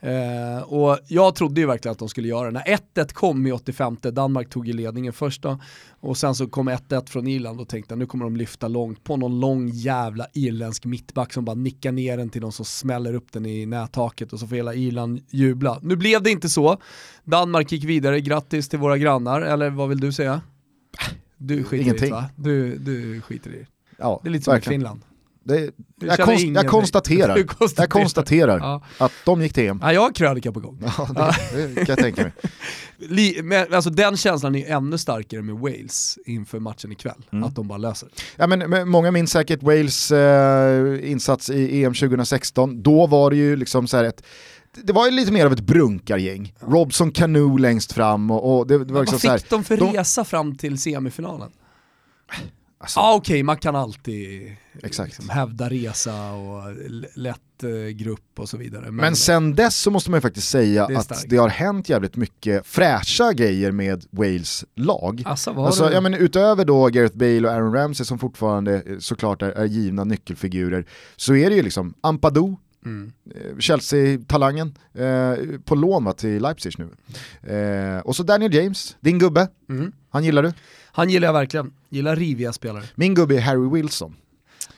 [SPEAKER 2] Eh, och jag trodde ju verkligen att de skulle göra det. När 1-1 kom i 85, Danmark tog ju ledningen först då, och sen så kom 1-1 från Irland och tänkte jag nu kommer de lyfta långt på någon lång jävla irländsk mittback som bara nickar ner den till någon som smäller upp den i nättaket och så får hela Irland jubla. Nu blev det inte så. Danmark gick vidare, grattis till våra grannar, eller vad vill du säga? Du skiter i
[SPEAKER 1] Ingenting.
[SPEAKER 2] det va? Du, du skiter i det.
[SPEAKER 1] Ja,
[SPEAKER 2] Det är lite som i
[SPEAKER 1] verkligen.
[SPEAKER 2] Finland.
[SPEAKER 1] Det,
[SPEAKER 2] Du
[SPEAKER 1] jag, konst, jag konstaterar,
[SPEAKER 2] Du konstaterar.
[SPEAKER 1] jag konstaterar
[SPEAKER 2] Ja.
[SPEAKER 1] att de gick till EM.
[SPEAKER 2] Ja, jag har krönika på gång.
[SPEAKER 1] Ja, det, det kan jag tänka mig.
[SPEAKER 2] Li, men, alltså den känslan är ännu starkare med Wales inför matchen ikväll.
[SPEAKER 1] Mm.
[SPEAKER 2] Att de bara löser.
[SPEAKER 1] Ja, men, men många minns säkert Wales eh, insats i EM 2016. Då var det ju liksom så här ett det var ju lite mer av ett brunkargäng. Robson Canoe längst fram och, och det, det var liksom
[SPEAKER 2] Vad
[SPEAKER 1] så här,
[SPEAKER 2] fick de för
[SPEAKER 1] de-
[SPEAKER 2] resa fram till semifinalen?
[SPEAKER 1] Alltså,
[SPEAKER 2] Ja okej, man kan alltid
[SPEAKER 1] Exakt.
[SPEAKER 2] liksom, hävda resa och lätt eh, grupp och så vidare. Men,
[SPEAKER 1] Men sen dess så måste man ju faktiskt säga
[SPEAKER 2] Det
[SPEAKER 1] att det har hänt jävligt mycket fräscha grejer med Wales lag.
[SPEAKER 2] Alltså,
[SPEAKER 1] Alltså, ja, men utöver då Gareth Bale och Aaron Ramsey som fortfarande eh, såklart är, är givna nyckelfigurer, så är det ju liksom Ampadu,
[SPEAKER 2] mm.
[SPEAKER 1] eh, Chelsea-talangen, eh, på lån va, till Leipzig nu. Eh, och så Daniel James, din gubbe,
[SPEAKER 2] Mm.
[SPEAKER 1] han gillar du?
[SPEAKER 2] Han gillar jag verkligen, gillar riviga spelare.
[SPEAKER 1] Min gubbe är Harry Wilson,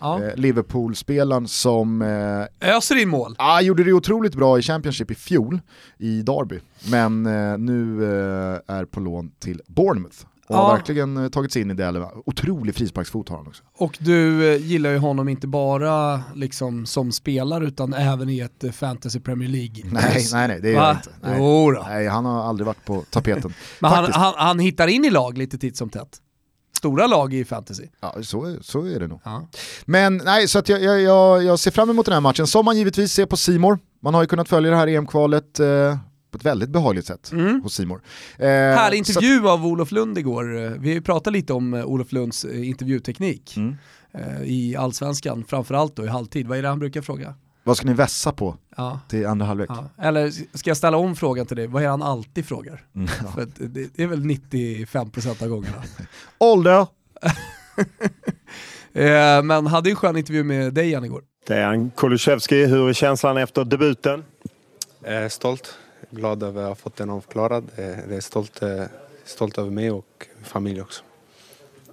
[SPEAKER 2] Ja.
[SPEAKER 1] eh, Liverpool-spelaren som eh,
[SPEAKER 2] Öser in mål.
[SPEAKER 1] Ah, gjorde det otroligt bra i Championship i fjol i Derby, men eh, nu eh, är på lån till Bournemouth. Och
[SPEAKER 2] Ja.
[SPEAKER 1] har verkligen eh, tagit sig in i det. Otrolig frisparksfot har han också.
[SPEAKER 2] Och du eh, gillar ju honom inte bara liksom som spelare utan även i ett eh, fantasy Premier League.
[SPEAKER 1] Nej, nej, nej, det gör jag inte. Nej.
[SPEAKER 2] Jo då.
[SPEAKER 1] nej, han har aldrig varit på tapeten.
[SPEAKER 2] Men han, han, han hittar in i lag lite titt som tätt. Stora lag i fantasy.
[SPEAKER 1] Ja, så, så är det nog.
[SPEAKER 2] Ja.
[SPEAKER 1] Men nej, så att jag, jag, jag, jag ser fram emot den här matchen, som man givetvis ser på Simor. Man har ju kunnat följa det här EM-kvalet eh, på ett väldigt behagligt sätt
[SPEAKER 2] Mm.
[SPEAKER 1] hos Simor. Eh,
[SPEAKER 2] Härlig
[SPEAKER 1] så att-
[SPEAKER 2] intervju av Olof Lund igår. Eh, Vi pratade lite om eh, Olof Lunds eh, intervjuteknik
[SPEAKER 1] Mm.
[SPEAKER 2] eh, i Allsvenskan, framförallt då i halvtid. Vad är det han brukar fråga?
[SPEAKER 1] Vad ska ni vässa på
[SPEAKER 2] Ja.
[SPEAKER 1] till andra halvlek?
[SPEAKER 2] Ja. Eller ska jag ställa om frågan till dig, vad är det han alltid frågar?
[SPEAKER 1] Mm.
[SPEAKER 2] För att det, är väl 95% av gångerna.
[SPEAKER 1] Ålder?
[SPEAKER 2] Eh, Men hade ju en skön intervju med dig Jan igår.
[SPEAKER 3] Dejan Kulusevski, hur är känslan efter debuten?
[SPEAKER 4] är stolt, glad över att ha fått den avklarad. Jag är stolt, eh, stolt över mig och min familj också.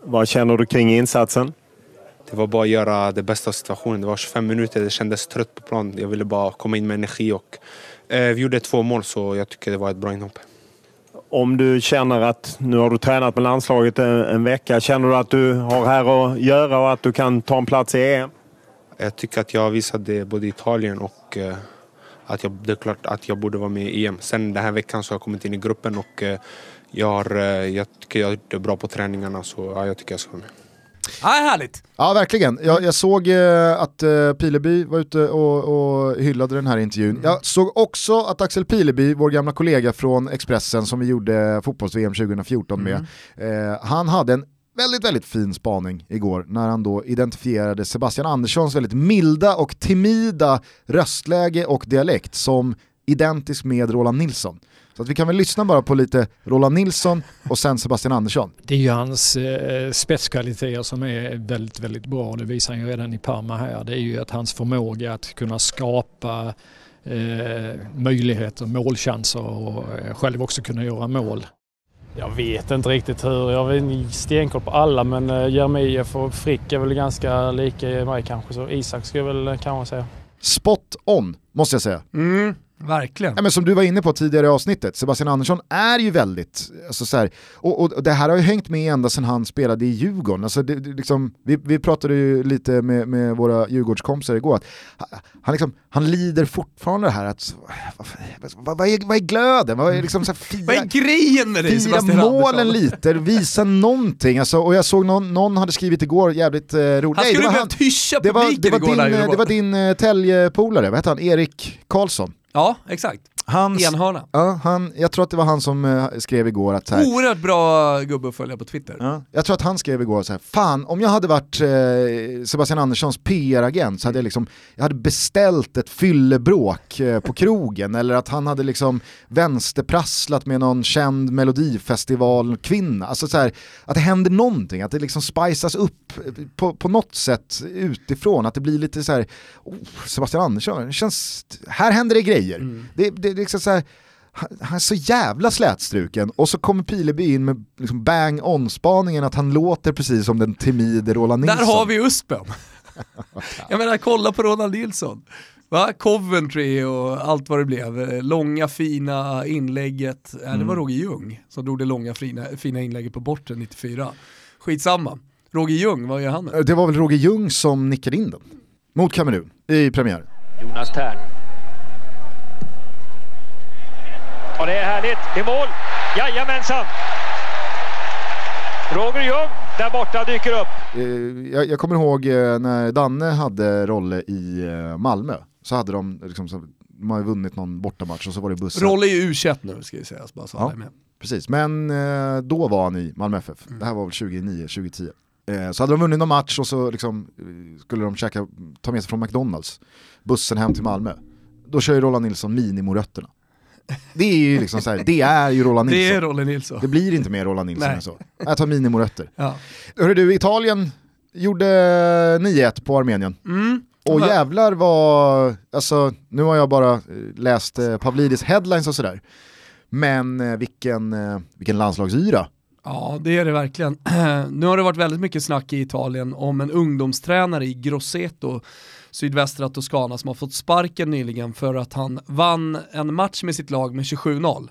[SPEAKER 3] Vad känner du kring insatsen?
[SPEAKER 4] Det var bara att göra det bästa av situationen. Det var 25 minuter, det kändes trött på plan. Jag ville bara komma in med energi och eh, vi gjorde två mål så jag tycker det var ett bra inhopp.
[SPEAKER 3] Om du känner att, nu har du tränat med landslaget en, en vecka, känner du att du har här att göra och att du kan ta en plats i EM?
[SPEAKER 4] Jag tycker att jag visade det både i Italien och eh, att jag, det är klart att jag borde vara med i EM. Sen den här veckan så har jag kommit in i gruppen och eh, jag, har, eh, jag tycker jag det bra på träningarna så ja, jag tycker jag ska vara med.
[SPEAKER 2] Ja, härligt!
[SPEAKER 1] Ja, verkligen. Jag, jag såg eh, att eh, Pileby var ute och, och hyllade den här intervjun. Jag såg också att Axel Pileby, vår gamla kollega från Expressen som vi gjorde fotbolls-VM 2014 med, eh, han hade en väldigt, väldigt fin spaning igår när han då identifierade Sebastian Anderssons väldigt milda och timida röstläge och dialekt som identisk med Roland Nilsson. Så att vi kan väl lyssna bara på lite Roland Nilsson och sen Sebastian Andersson.
[SPEAKER 5] Det är ju hans eh, spetskvaliteter som är väldigt, väldigt bra. Det visar han ju redan i Parma här. Det är ju att hans förmåga att kunna skapa eh, möjligheter, målchanser och eh, själv också kunna göra mål.
[SPEAKER 6] Jag vet inte riktigt hur. Jag har stenkoll på alla men eh, Jeremejeff och Frick är väl ganska lika mig kanske. Så Isak skulle jag väl kanske säga.
[SPEAKER 1] Spot on, måste jag säga.
[SPEAKER 2] Mm, verkligen.
[SPEAKER 1] Ja, men som du var inne på tidigare i avsnittet, Sebastian Andersson är ju väldigt, alltså så här, och, och det här har ju hängt med ända sedan han spelade i Djurgården. Alltså det, det, liksom, vi, vi pratade ju lite med, med våra Djurgårdskompisar igår, att ha- han, liksom, han lider fortfarande det här att, vad, vad, är, vad är glöden? Vad är liksom så här, fira,
[SPEAKER 2] Vad är grejen med dig Sebastian
[SPEAKER 1] målen
[SPEAKER 2] Andersson?
[SPEAKER 1] lite, visa någonting. Alltså, och jag såg någon, någon hade skrivit igår jävligt eh, roligt.
[SPEAKER 2] Han skulle
[SPEAKER 1] var
[SPEAKER 2] behövt hyscha
[SPEAKER 1] det var,
[SPEAKER 2] publiken
[SPEAKER 1] det var
[SPEAKER 2] igår
[SPEAKER 1] din, eh, det var din eh, Tälje-polare, vad hette han? Erik Karlsson.
[SPEAKER 2] Ja, exakt.
[SPEAKER 1] Hans,
[SPEAKER 2] Enhörna.
[SPEAKER 1] Ja, han, jag tror att det var han som eh, skrev igår att så här,
[SPEAKER 2] Oerhört bra gubbe att följa på Twitter.
[SPEAKER 1] ja, jag tror att han skrev igår så här, fan om jag hade varit eh, Sebastian Anderssons PR-agent så hade jag liksom, jag hade beställt ett fyllebråk eh, på krogen eller att han hade liksom vänsterprasslat med någon känd melodifestivalkvinna. Alltså så här, att det händer någonting, att det liksom spices upp eh, på, på något sätt utifrån, att det blir lite så här, oh, Sebastian Andersson, det känns, här händer det grejer. Det, det, det är liksom så här, han, han är så jävla slätstruken och så kommer Pileby in med liksom bang on-spaningen att han låter precis som den timide Roland Nilsson.
[SPEAKER 2] Där har vi USPen. Jag menar, kolla på Ronald Nilsson. Va? Coventry och allt vad det blev. Långa fina inlägget. Det
[SPEAKER 1] Mm.
[SPEAKER 2] var Roger Ljung som drog det långa fina, fina inlägget på borten 94. Skitsamma. Roger Ljung, vad gör han nu?
[SPEAKER 1] Det var väl Roger Ljung som nickade in den mot Kamerun i premiär.
[SPEAKER 7] Jonas Tern. Och det är härligt. Det är mål. Jajamensan! Roger Ljung där borta dyker upp.
[SPEAKER 1] Eh, Jag, jag kommer ihåg eh, när Danne hade Rolle i eh, Malmö, så hade de liksom så de har vunnit någon bortamatch och så var det bussen.
[SPEAKER 2] Rolle är ju u nu ska vi säga. Bara så
[SPEAKER 1] Ja. Precis, men då var han i Malmö FF.
[SPEAKER 2] Mm.
[SPEAKER 1] Det här var väl 2009, 2010. Eh, så hade de vunnit någon match och så liksom, skulle de käka, ta med sig från McDonalds, bussen hem till Malmö. Då kör ju Roland Nilsson minimorötterna. Det är ju liksom så här, det är ju Roland Nilsson.
[SPEAKER 2] Det är Rolle Nilsson.
[SPEAKER 1] Det blir inte mer Roland Nilsson
[SPEAKER 2] Nej.
[SPEAKER 1] än så. Jag tar minimorötter.
[SPEAKER 2] Ja.
[SPEAKER 1] Hörru du, Italien gjorde 9-1 på Armenien.
[SPEAKER 2] Mm.
[SPEAKER 1] Och jävlar vad, alltså nu har jag bara eh, läst eh, Pavlidis headlines och sådär. Men eh, vilken, eh, vilken landslagsyra.
[SPEAKER 2] Ja, det är det verkligen. nu har det varit väldigt mycket snack i Italien om en ungdomstränare i Grosseto, sydvästra Toscana, som har fått sparken nyligen för att han vann en match med sitt lag med 27-0.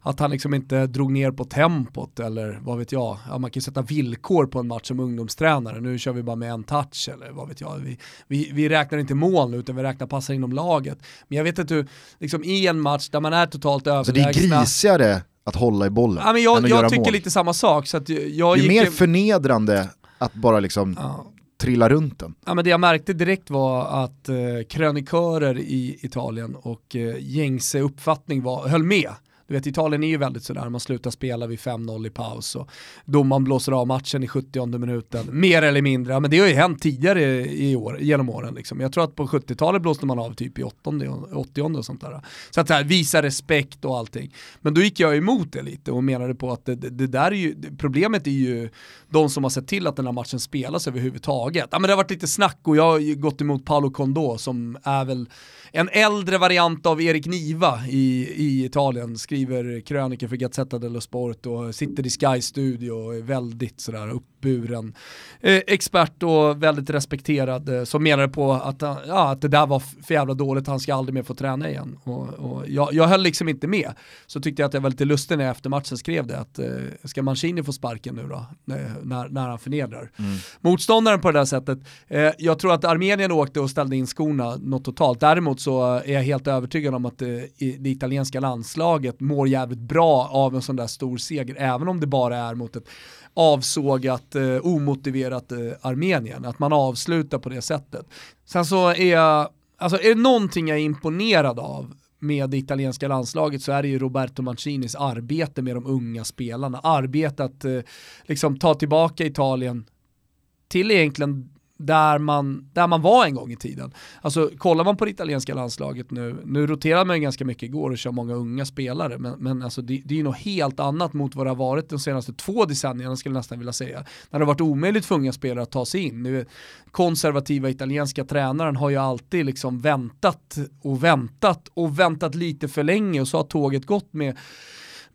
[SPEAKER 2] Att han liksom inte drog ner på tempot eller vad vet jag. Ja, man kan ju sätta villkor på en match som ungdomstränare. Nu kör vi bara med en touch eller vad vet jag. Vi, vi, vi räknar inte mål nu utan vi räknar passar inom laget. Men jag vet inte hur, liksom i en match där man är totalt
[SPEAKER 1] Så Alltså, det är
[SPEAKER 2] överlägsna.
[SPEAKER 1] grisigare att hålla i bollen
[SPEAKER 2] Ja, men
[SPEAKER 1] än
[SPEAKER 2] jag
[SPEAKER 1] att
[SPEAKER 2] jag
[SPEAKER 1] göra
[SPEAKER 2] tycker
[SPEAKER 1] mål.
[SPEAKER 2] lite samma sak. Så att jag
[SPEAKER 1] det är
[SPEAKER 2] gick
[SPEAKER 1] mer förnedrande att bara liksom
[SPEAKER 2] Ja
[SPEAKER 1] trilla runt den.
[SPEAKER 2] Ja, men det jag märkte direkt var att eh, krönikörer i Italien och eh, gängse uppfattning var, höll med. Du vet Italien är ju väldigt sådär, man slutar spela vid 5-0 i paus och domaren blåser av matchen i 70 minuten, mer eller mindre. Men det har ju hänt tidigare i år, genom åren. Liksom. Jag tror att på 70-talet blåste man av typ i 80 80 och sånt där. Så att så här, visa respekt och allting. Men då gick jag emot det lite och menade på att det, det, där är ju, problemet är ju de som har sett till att den här matchen spelas överhuvudtaget. Ja, men det har varit lite snack och jag har ju gått emot Paolo Condò som är väl en äldre variant av Erik Niva i, i Italien, skriver krönikor för Gazzetta dello Sport och sitter i Sky-studio och är väldigt sådär uppburen eh, expert och väldigt respekterad eh, som menade på att, han- ja, att det där var för jävla dåligt, han ska aldrig mer få träna igen. Och, och jag, jag höll liksom inte med. Så tyckte jag att jag var lite lustig när jag efter matchen skrev det, att eh, ska Mancini få sparken nu då, när, när, han förnedrar motståndaren på det där sättet. Eh, jag tror att Armenien åkte och ställde in skorna något totalt. Däremot så är jag helt övertygad om att eh, i- det italienska landslaget mår jävligt bra av en sån där stor seger, även om det bara är mot ett avsågat, eh, omotiverat eh, Armenien. Att man avslutar på det sättet. Sen så är jag, alltså är det någonting jag är imponerad av med det italienska landslaget så är det ju Roberto Mancinis arbete med de unga spelarna. Arbete att eh, liksom ta tillbaka Italien till egentligen där man, där man var en gång i tiden. Alltså kollar man på det italienska landslaget nu, nu roterar man ju ganska mycket igår och kör många unga spelare, men, men alltså det, det är ju något helt annat mot vad det har varit de senaste två decennierna skulle jag nästan vilja säga. När det har varit omöjligt för unga spelare att ta sig in. Nu, konservativa italienska tränaren har ju alltid liksom väntat och väntat och väntat lite för länge och så har tåget gått med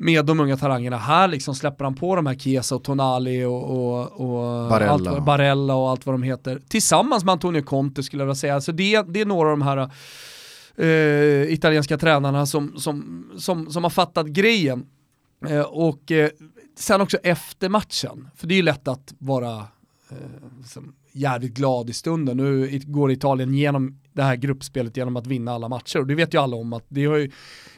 [SPEAKER 2] med de unga talangerna. Här liksom släpper han på de här Chiesa och Tonali och, och, och
[SPEAKER 1] Barella.
[SPEAKER 2] Allt, vad- Barella och allt vad de heter. Tillsammans med Antonio Conte skulle jag vilja säga. Alltså det, det är några av de här eh, italienska tränarna som, som, som, som har fattat grejen. Eh, och eh, sen också efter matchen, för det är ju lätt att vara eh, liksom jävligt glad i stunden. Nu går Italien genom det här gruppspelet genom att vinna alla matcher och det vet ju alla om att det har ju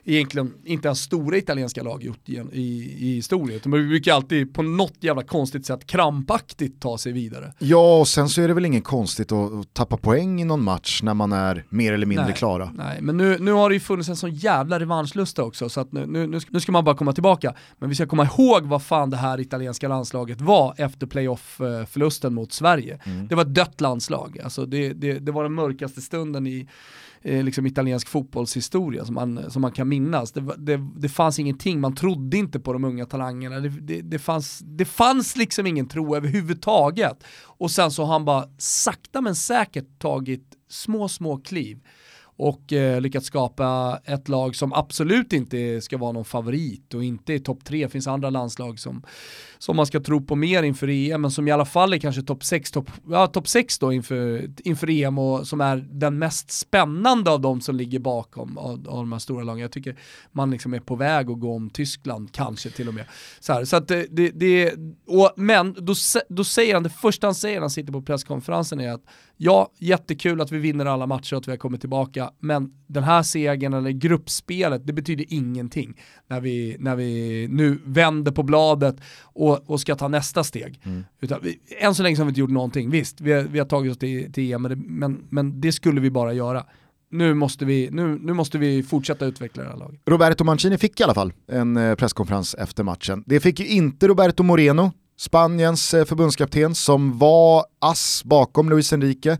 [SPEAKER 2] egentligen inte ens stora italienska lag gjort i, i, historien. utan De brukar alltid på något jävla konstigt sätt krampaktigt ta sig vidare.
[SPEAKER 1] Ja, och sen så är det väl inget konstigt att, att tappa poäng i någon match när man är mer eller mindre
[SPEAKER 2] Nej.
[SPEAKER 1] klara.
[SPEAKER 2] Nej, men nu, nu har det ju funnits en sån jävla revanschlusta också så att nu, nu, nu ska- man bara komma tillbaka. Men vi ska komma ihåg vad fan det här italienska landslaget var efter playoff-förlusten mot Sverige. Mm. Det var ett dött landslag, alltså det, det, det var den mörkaste stunden i eh, liksom italiensk fotbollshistoria som man, som man kan minnas. Det, det, det fanns ingenting, man trodde inte på de unga talangerna. Det, det, det, fanns, det fanns liksom ingen tro överhuvudtaget. Och sen så har han bara sakta men säkert tagit små, små kliv och eh, lyckats skapa ett lag som absolut inte ska vara någon favorit och inte i topp tre. Det finns andra landslag som, som man ska tro på mer inför EM, men som i alla fall är kanske topp 6 top, ja, top sex då inför, inför EM och som är den mest spännande av de som ligger bakom av, av de här stora lagen. Jag tycker man liksom är på väg att gå om Tyskland, kanske till och med. Så, här, så att det, det, och, men då, då säger han, det första han säger när han sitter på presskonferensen är att ja, jättekul att vi vinner alla matcher och att vi har kommit tillbaka, men den här segern eller gruppspelet, det betyder ingenting när vi, när vi nu vänder på bladet och, och ska ta nästa steg. Utan vi, än så länge har vi inte gjort någonting, visst, vi har, vi har tagit oss till, till EM, men, men det skulle vi bara göra. nu måste vi, nu, nu måste vi fortsätta utveckla det här laget.
[SPEAKER 1] Roberto Mancini fick i alla fall en eh, presskonferens efter matchen. Det fick ju inte Roberto Moreno, Spaniens eh, förbundskapten som var ass bakom Luis Enrique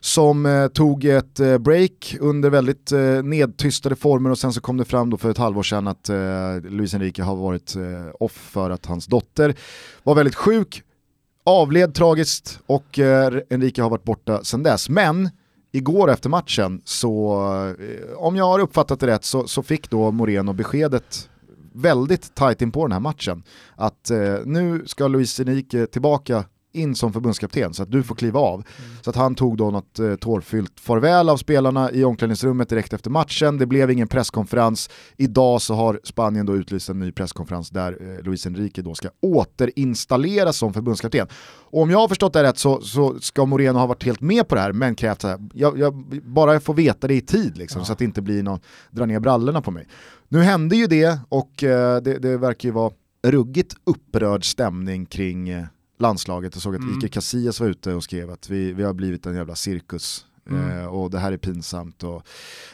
[SPEAKER 1] som eh, tog ett eh, break under väldigt eh, nedtystade former och sen så kom det fram då för ett halvår sedan att eh, Luis Enrique har varit eh, off för att hans dotter var väldigt sjuk, avled tragiskt och eh, Enrique har varit borta sedan dess. Men igår efter matchen så, eh, om jag har uppfattat det rätt, så, så fick då Moreno beskedet väldigt tajt in på den här matchen. Att eh, nu ska Luis Enrique tillbaka in som förbundskapten så att du får kliva av. Mm. Så att han tog då något eh, tårfyllt farväl av spelarna i omklädningsrummet direkt efter matchen. Det blev ingen presskonferens. Idag så har Spanien då utlyst en ny presskonferens där eh, Luis Enrique då ska återinstalleras som förbundskapten. Och om jag har förstått det rätt så, så ska Moreno ha varit helt med på det här men krävt så här, jag, jag bara får veta det i tid liksom, ja. så att det inte blir någon dra ner brallorna på mig. Nu hände ju det och eh, det, det verkar ju vara ruggigt upprörd stämning kring eh, landslaget. Jag såg att mm. Ike Casillas var ute och skrev att vi, vi har blivit en jävla cirkus Mm. Eh, och det här är pinsamt. Och,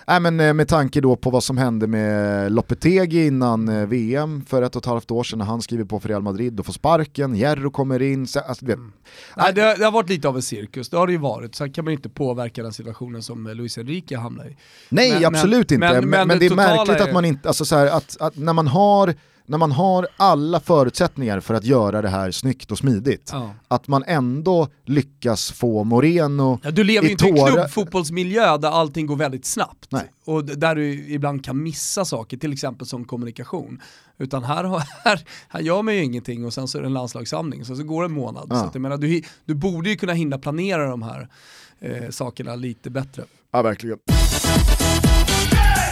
[SPEAKER 1] äh, men, eh, med tanke då på vad som hände med Lopetegi innan eh, VM för ett och ett halvt år sedan när han skriver på för Real Madrid och får sparken, Jerro kommer in. Så, alltså, vet,
[SPEAKER 2] mm. Nej, det, det, har varit lite av en cirkus, det har det ju varit. Sen kan man inte påverka den situationen som Luis Enrique hamnar i.
[SPEAKER 1] Nej, men, absolut
[SPEAKER 2] men,
[SPEAKER 1] inte. Men, men, men det, det är märkligt är... att man inte, alltså så här, att, att när man har när man har alla förutsättningar för att göra det här snyggt och smidigt, ja. att man ändå lyckas få Moreno
[SPEAKER 2] ja, Du lever ju inte i en klubbfotbollsmiljö där allting går väldigt snabbt. Nej. Och där du ibland kan missa saker, till exempel som kommunikation. Utan här, här, här gör man ju ingenting och sen så är det en landslagssamling, så, så går det en månad. Ja. Så att, jag menar, du, du borde ju kunna hinna planera de här eh, sakerna lite bättre.
[SPEAKER 1] Ja, verkligen.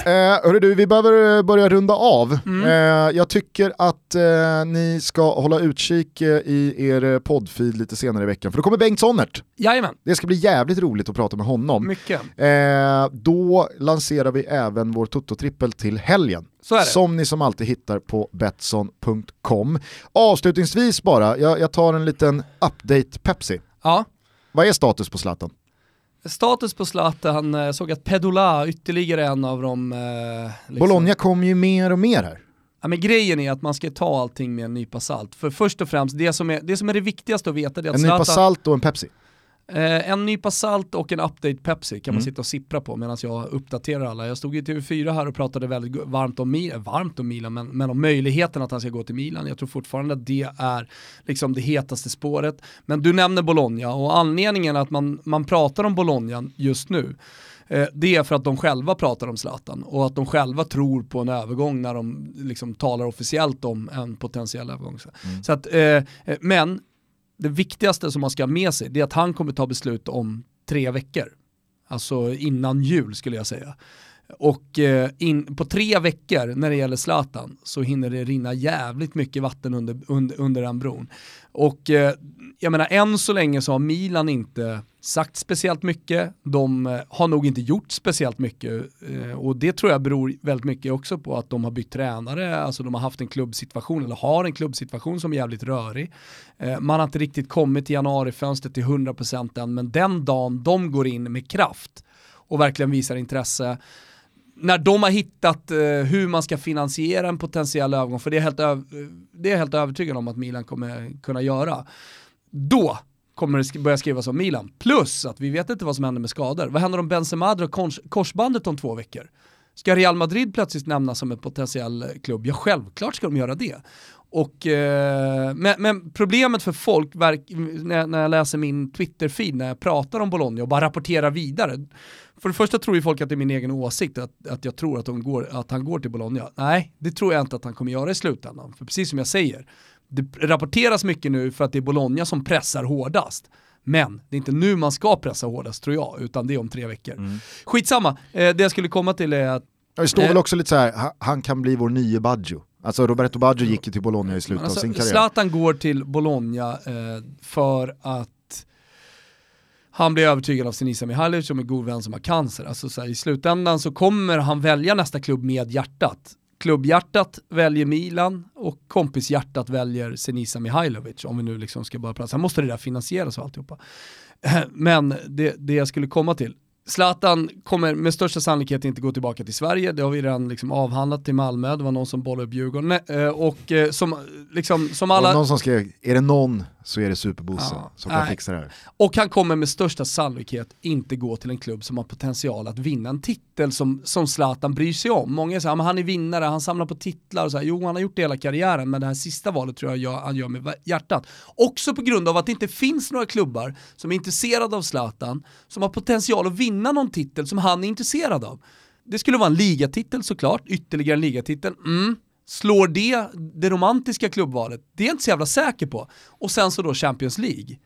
[SPEAKER 1] Eh, hörru du, vi behöver eh, börja runda av. Mm. Eh, jag tycker att eh, ni ska hålla utkik eh, i er poddfeed lite senare i veckan, för då kommer Bengt Sonnert.
[SPEAKER 2] Jajamän.
[SPEAKER 1] Det ska bli jävligt roligt att prata med honom.
[SPEAKER 2] Mycket.
[SPEAKER 1] Eh, då lanserar vi även vår Toto-trippel till helgen. Som ni som alltid hittar på Betsson.com. Avslutningsvis bara, jag, jag tar en liten update Pepsi.
[SPEAKER 2] Ja.
[SPEAKER 1] Vad är status på Zlatan?
[SPEAKER 2] Status på Zlatan, jag såg att Pedola, ytterligare en av dem... Eh,
[SPEAKER 1] liksom. Bologna kommer ju mer och mer här.
[SPEAKER 2] Ja, men grejen är att man ska ta allting med en nypa salt. För först och främst, det som är det, som är det viktigaste att veta det är att
[SPEAKER 1] En
[SPEAKER 2] Zlatan,
[SPEAKER 1] nypa salt och en Pepsi?
[SPEAKER 2] Eh, en nypa salt och en update Pepsi kan mm. man sitta och sippra på medan jag uppdaterar alla. Jag stod i TV4 här och pratade väldigt varmt om, varmt om Milan, men, men om möjligheten att han ska gå till Milan. Jag tror fortfarande att det är liksom det hetaste spåret. Men du nämner Bologna och anledningen att man, man pratar om Bologna just nu eh, det är för att de själva pratar om Zlatan och att de själva tror på en övergång när de liksom talar officiellt om en potentiell övergång. Mm. Så att, eh, men det viktigaste som man ska ha med sig det är att han kommer ta beslut om tre veckor. Alltså innan jul skulle jag säga. Och eh, in, på tre veckor när det gäller Zlatan så hinner det rinna jävligt mycket vatten under, under, under den bron. Och eh, jag menar än så länge så har Milan inte sagt speciellt mycket, de eh, har nog inte gjort speciellt mycket och det tror jag beror väldigt mycket också på att de har bytt tränare, alltså de har haft en klubbsituation eller har en klubbsituation som är jävligt rörig. Man har inte riktigt kommit till januarifönstret till 100% än men den dagen de går in med kraft och verkligen visar intresse när de har hittat eh, hur man ska finansiera en potentiell övergång, för det är, helt det är jag helt övertygad om att Milan kommer kunna göra, då kommer det börja skrivas om Milan. Plus att vi vet inte vad som händer med skador. Vad händer om Benzema drar kors korsbandet om två veckor? Ska Real Madrid plötsligt nämnas som en potentiell klubb? Ja, självklart ska de göra det. Och, eh, men, men, problemet för folk, när, när jag läser min Twitter-feed, när jag pratar om Bologna och bara rapporterar vidare, för det första tror ju folk att det är min egen åsikt, att, att jag tror att, går, att han går till Bologna. Nej, det tror jag inte att han kommer göra i slutändan. För precis som jag säger, det rapporteras mycket nu för att det är Bologna som pressar hårdast. Men det är inte nu man ska pressa hårdast tror jag, utan det är om tre veckor. Mm. Skitsamma, eh, det jag skulle komma till är att...
[SPEAKER 1] Det står eh, väl också lite så här, han kan bli vår nye Baggio. Alltså Roberto Baggio gick ju till Bologna i slutet alltså, av sin karriär.
[SPEAKER 2] Zlatan går till Bologna eh, för att han blir övertygad av Senisa Mihailovic som är god vän som har cancer. Alltså så här, I slutändan så kommer han välja nästa klubb med hjärtat. Klubbhjärtat väljer Milan och kompishjärtat väljer Senisa Mihailovic om vi nu liksom ska bara prata. Sen måste det där finansieras och alltihopa. Men det, det jag skulle komma till, Zlatan kommer med största sannolikhet inte gå tillbaka till Sverige, det har vi redan liksom avhandlat till Malmö, det var någon som bollade upp Djurgården. Eh, och eh, som, liksom, som alla...
[SPEAKER 1] Någon som skrev, är det någon så är det Superbosse
[SPEAKER 2] Ja,
[SPEAKER 1] som kan
[SPEAKER 2] nej.
[SPEAKER 1] fixa det här.
[SPEAKER 2] Och han kommer med största sannolikhet inte gå till en klubb som har potential att vinna en titel som, som Zlatan bryr sig om. Många säger att han är vinnare, han samlar på titlar och så här. Jo, han har gjort det hela karriären, men det här sista valet tror jag gör, han gör med hjärtat. Också på grund av att det inte finns några klubbar som är intresserade av Zlatan, som har potential att vinna någon titel som han är intresserad av. Det skulle vara en ligatitel såklart, ytterligare en ligatitel. Mm. Slår det det romantiska klubbvalet? Det är jag inte så jävla säker på. Och sen så då Champions League.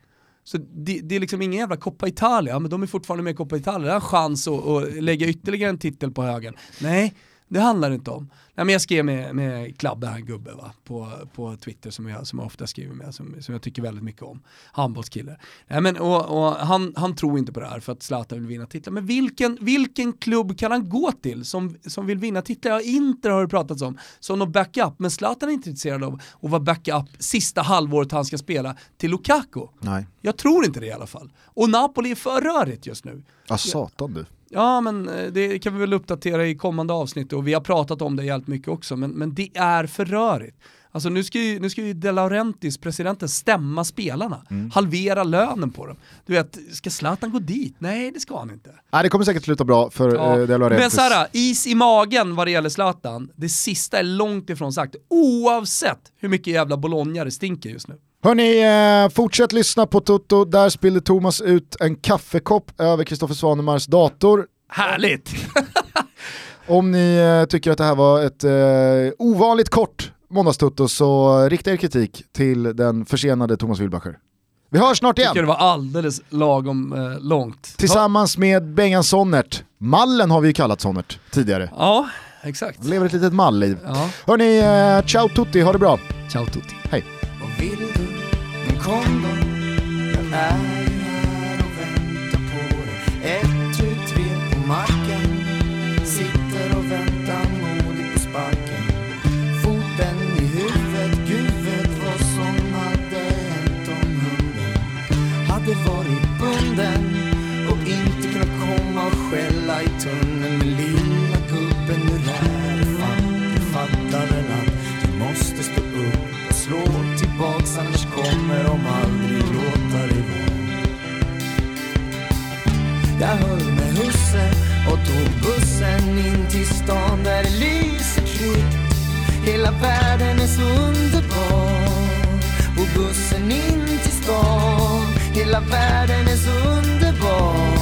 [SPEAKER 2] Så det, det är liksom ingen jävla Coppa Italia, men de är fortfarande med i Coppa Italia. Det är en chans att, att lägga ytterligare en titel på högen. Nej, det handlar inte om. Nej, men jag skrev med, med Klabbe, här gubbe va, på, på Twitter som jag, som jag ofta skriver med, som, som jag tycker väldigt mycket om. Handbollskille. Nej, men, och, och han, han tror inte på det här för att Zlatan vill vinna titlar. Men vilken, vilken klubb kan han gå till som, som vill vinna titlar? Ja, Inter har det pratats om, som någon backup. Men Zlatan är inte intresserad av att vara backup sista halvåret han ska spela till Lukaku.
[SPEAKER 1] Nej.
[SPEAKER 2] Jag tror inte det i alla fall. Och Napoli är för rörigt just nu.
[SPEAKER 1] Ja, satan du.
[SPEAKER 2] Ja, men eh, det kan vi väl uppdatera i kommande avsnitt och vi har pratat om det jävligt mycket också, men, men det är för rörigt. Alltså nu ska ju, nu ska ju De Laurentiis, presidenten, stämma spelarna. Halvera lönen på dem. Du vet, ska Zlatan gå dit? Nej, det ska han inte.
[SPEAKER 1] Nej, det kommer säkert sluta bra för
[SPEAKER 2] Ja.
[SPEAKER 1] ja. De Laurentiis.
[SPEAKER 2] Men såhär, is i magen vad det gäller Zlatan, det sista är långt ifrån sagt, oavsett hur mycket jävla Bologna det stinker just nu.
[SPEAKER 1] Hörni, eh, fortsätt lyssna på Toto. Där spillde Thomas ut en kaffekopp över Kristoffer Svanemars dator.
[SPEAKER 2] Härligt!
[SPEAKER 1] Om ni eh, tycker att det här var ett eh, ovanligt kort måndagstutto så rikta er kritik till den försenade Thomas Wilbacher. Vi hörs snart
[SPEAKER 2] Tycker det
[SPEAKER 1] igen!
[SPEAKER 2] var alldeles lagom eh, långt.
[SPEAKER 1] Tillsammans med Bengan Sonnert. Mallen har vi ju kallat Sonnert tidigare.
[SPEAKER 2] Ja, exakt.
[SPEAKER 1] Lever ett litet mallliv.
[SPEAKER 2] Ja.
[SPEAKER 1] Hörni, eh, ciao tutti, ha det bra.
[SPEAKER 2] Ciao tutti.
[SPEAKER 1] Hej
[SPEAKER 8] kom då Jag är här och väntar på dig. Ett, tu, tre på marken. Sitter och väntar modigt på sparken. Foten i huvudet Gud vet vad som hade hänt om hunden. Hade varit bunden Och inte kunnat komma och skälla i tunneln. Annars kommer de aldrig låta dig vara. Jag höll med husse och tog bussen in till stan där det lyser tryggt. Hela världen är så underbar. På bussen in till stan. Hela världen är så underbar.